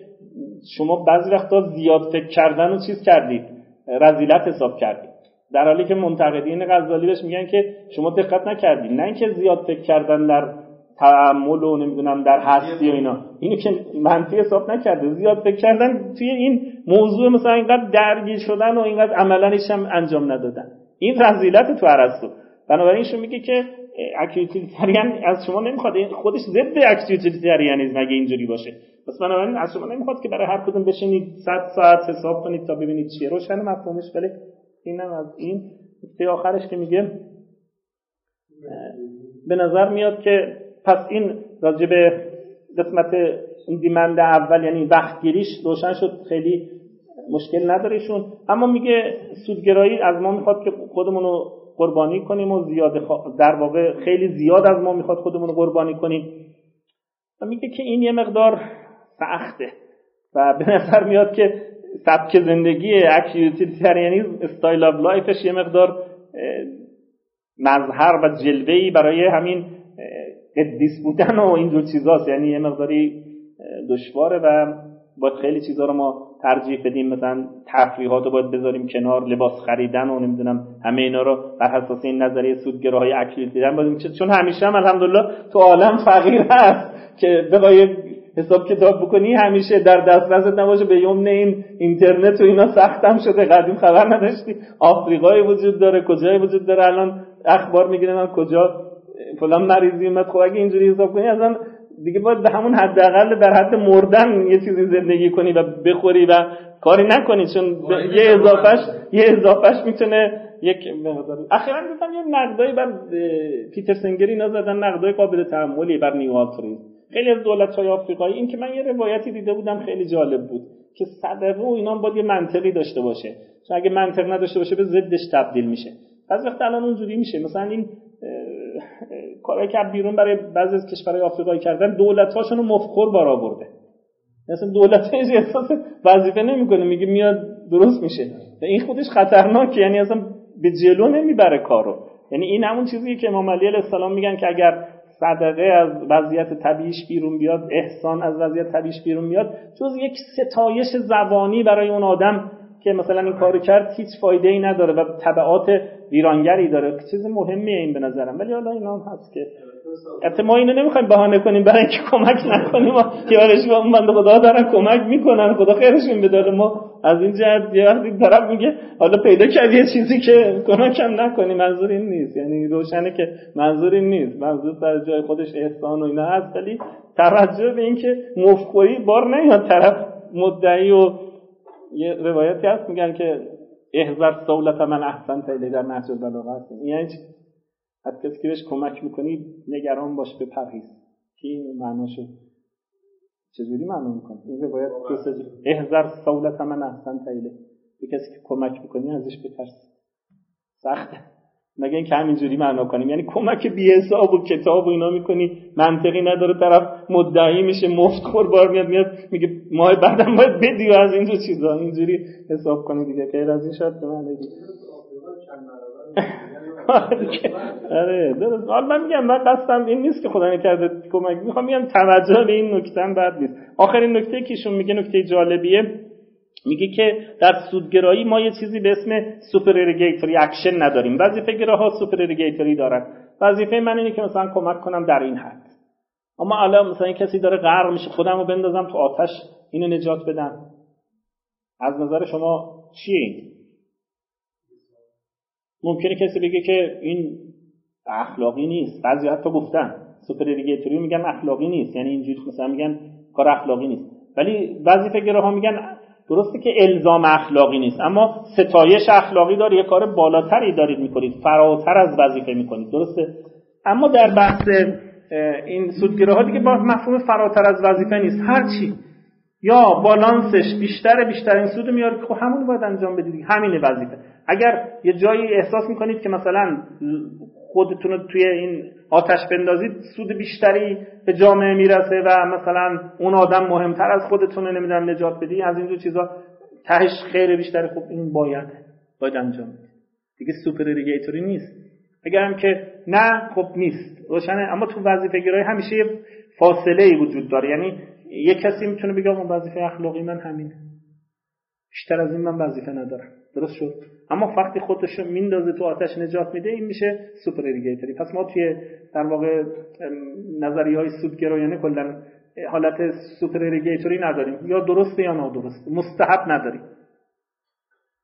شما بعضی وقتا زیاد فکر کردن و چیز کردید رذیلت حساب کردید. در حالی که منتقدین غزالی بهش میگن که شما دقت نکردید. نه اینکه زیاد فکر کردن در تعمل و نمی‌دونم در هستی و اینا. اینو که منفی حساب نکرده زیاد فکر کردن توی این موضوع مثلا اینقدر درگیر شدن و اینقدر عملا هم انجام ندادن. این رذیلت تو ارسطو بنابراین ایشون میگه که اکیوتیلیتریان از شما نمی‌خواد خودش ضد اکیوتیلیتریانیسم اگه اینجوری باشه. پس بنابراین از شما نمی‌خواد که برای هر کدوم بشینید 100 ساعت حساب کنید تا ببینید چیه. روشن مفهومش ولی اینم از این. نکته آخرش که میگه به نظر میاد که پس این راجع به قسمت دیمند اول یعنی وقتگیریش روشن شد. خیلی مشکل نداریشون اما میگه سودگرایی از ما می‌خواد که خودمون رو قربانی کنیم و زیاد در واقع خیلی زیاد از ما می‌خواد خودمون رو قربانی کنیم. و میگه که این یه مقدار سخته. و به نظر میاد که سبک زندگی یعنی style of life ش یه مقدار مظهر و جلوه‌ای برای همین قدیس بودن و اینجور چیزاست. یعنی یه مقداری دشواره و باید خیلی چیزها رو ما ترجیح بدیم. مثلا تفریحات رو باید بذاریم کنار لباس خریدن و نمی‌دونم همه اینا رو بر اساس این نظریه سودگراهای اکلیل دیدن چون همیشه هم الحمدلله تو عالم فقیر هست که بخوای حساب کتاب بکنی همیشه در دسترست نباشه. به یمن این اینترنت و اینا سختم شده. قدیم خبر نداشتی. آفریقای وجود داره. کجای وجود داره؟ الان اخبار می‌گیره من کجا فلان مریضی اومد خب اگه اینجوری حساب کنی اصلا دیگه باید به همون حداقل در حد مردن یه چیزی زندگی کنی و بخوری و کاری نکنی چون یه اضافهش یه اضافهش می‌تونه یک اخیرا دیدم یه نقدایی بر پیتر سنگری اینا زدن نقدای قابل تحملی بر نیو خیلی از دولت های آفریقایی این که من یه روایتی دیده بودم خیلی جالب بود که صدقه و اینا باید یه منطقی داشته باشه. چون اگه منطق نداشته باشه به ضدش تبدیل میشه. از وقت الان اونجوری میشه. مثلا این کارهایی که بیرون برای بعضی از کشورهای آفریقایی کردن دولت هاشون مفخور بار آورده. مثلا دولت احساس وظیفه نمی‌کنه میگه میاد درست میشه. این خودش خطرناکه یعنی اصلا به جلو نمی‌بره کارو. یعنی این همون چیزیه که امام علی علیه السلام میگن که اگر صدقه از وضعیت طبیعیش بیرون بیاد احسان از وضعیت طبیعیش بیرون بیاد جز یک ستایش زبانی برای اون آدم که مثلا این کارو کرد هیچ فایده ای نداره و تبعات ویرانگری داره. چیز مهمیه این به نظرم. ولی حالا اینا هم هست که البته ما اینو نمی‌خوایم بهانه کنیم برای اینکه کمک نکنیم. و خیالش اون بنده خدا دارن کمک می‌کنن. خدا خیرشون بده. ما از این جهت یه وقتی طرف میگه حالا پیدا کردی یه چیزی که کمکم نکنی منظور این نیست. یعنی روشنه که منظور این نیست. منظور در جای خودش احسان و اینا هست. ولی توجه به اینکه مفخوری بار نمیاد طرف مدعی و یه روایتی هست میگن که احذر سولت من احسن تیلی در نهج البلاغه هست. یعنی از کسی که بهش کمک می‌کنی نگران باش به پرهیز که این معناشو چجوری معلوم می‌کنه؟ این روایت دو احذر سولت من احسن تیله به کسی که کمک می‌کنی ازش بترس. سخته مگه اینکه همینجوری معنا کنیم؟ یعنی کمک بی حساب و کتاب و اینا می‌کنی منطقی نداره. طرف مدعی میشه مفت خوربار میاد میاد میگه ماه بعدم باید بدی و از اینجور چیزا. اینجوری حساب کنی دیگه غیر از این شاید به من آره درست. حالا من میگم من قصدم این نیست که خدا نکرده کمک. می‌خوام میگم توجه به این نکته بد نیست. آخرین نکته که ایشون میگه نکته جالبیه. میگه که در سودگرایی ما یه چیزی به اسم سوپر اکشن نداریم. وظیفه گراها سوپر اریگیتوری دارن. وظیفه من اینه که مثلا کمک کنم در این حد. اما الان مثلا کسی داره غرق میشه خودم رو بندازم تو آتش اینو نجات بدم. از نظر شما چیه این؟ ممکنه کسی بگه که این اخلاقی نیست. بعضی حتی گفتن سوپر میگن اخلاقی نیست. یعنی اینجوری مثلا میگن کار اخلاقی نیست. ولی وظیفه گراها میگن درسته که الزام اخلاقی نیست اما ستایش اخلاقی داره یه کار بالاتری دارید می‌کنید فراتر از وظیفه می‌کنید درسته؟ اما در بحث این سودگیره ها دیگه با مفهوم فراتر از وظیفه نیست. هرچی یا بالانسش بیشتر بیشترین سود میاره خب همون باید انجام بدید همین وظیفه. اگر یه جایی احساس می‌کنید که مثلا خودتون رو توی این آتش بندازید سود بیشتری به جامعه می‌رسه و مثلا اون آدم مهمتر از خودتون نمی‌دونم نجات بدی از اینجور چیزا تهش خیر بیشتری خب این باید باید انجام دیگه supererogatory نیست. اگر هم که نه خب نیست. روشنه. اما تو وظیفه گرایی همیشه یه فاصله ای وجود داره. یعنی یه کسی می‌تونه بگه اون وظیفه اخلاقی من همینه. بیشتر از این من وظیفه ندارم. درست شد. اما وقتی خودش میندازه تو آتش نجات میده این میشه supererogatory پس ما توی در واقع نظریه های سودگرایانه کلا حالت supererogatory نداریم. یا درسته یا نادرسته. مستحب نداریم.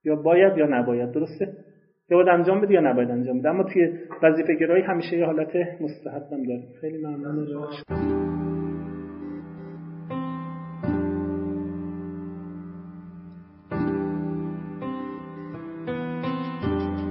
یا باید یا نباید. درسته؟ یا باید انجام بده یا نباید انجام بده. اما توی وظیفه گرایی همیشه یه حالت مستحبم داریم. خیلی ممنون.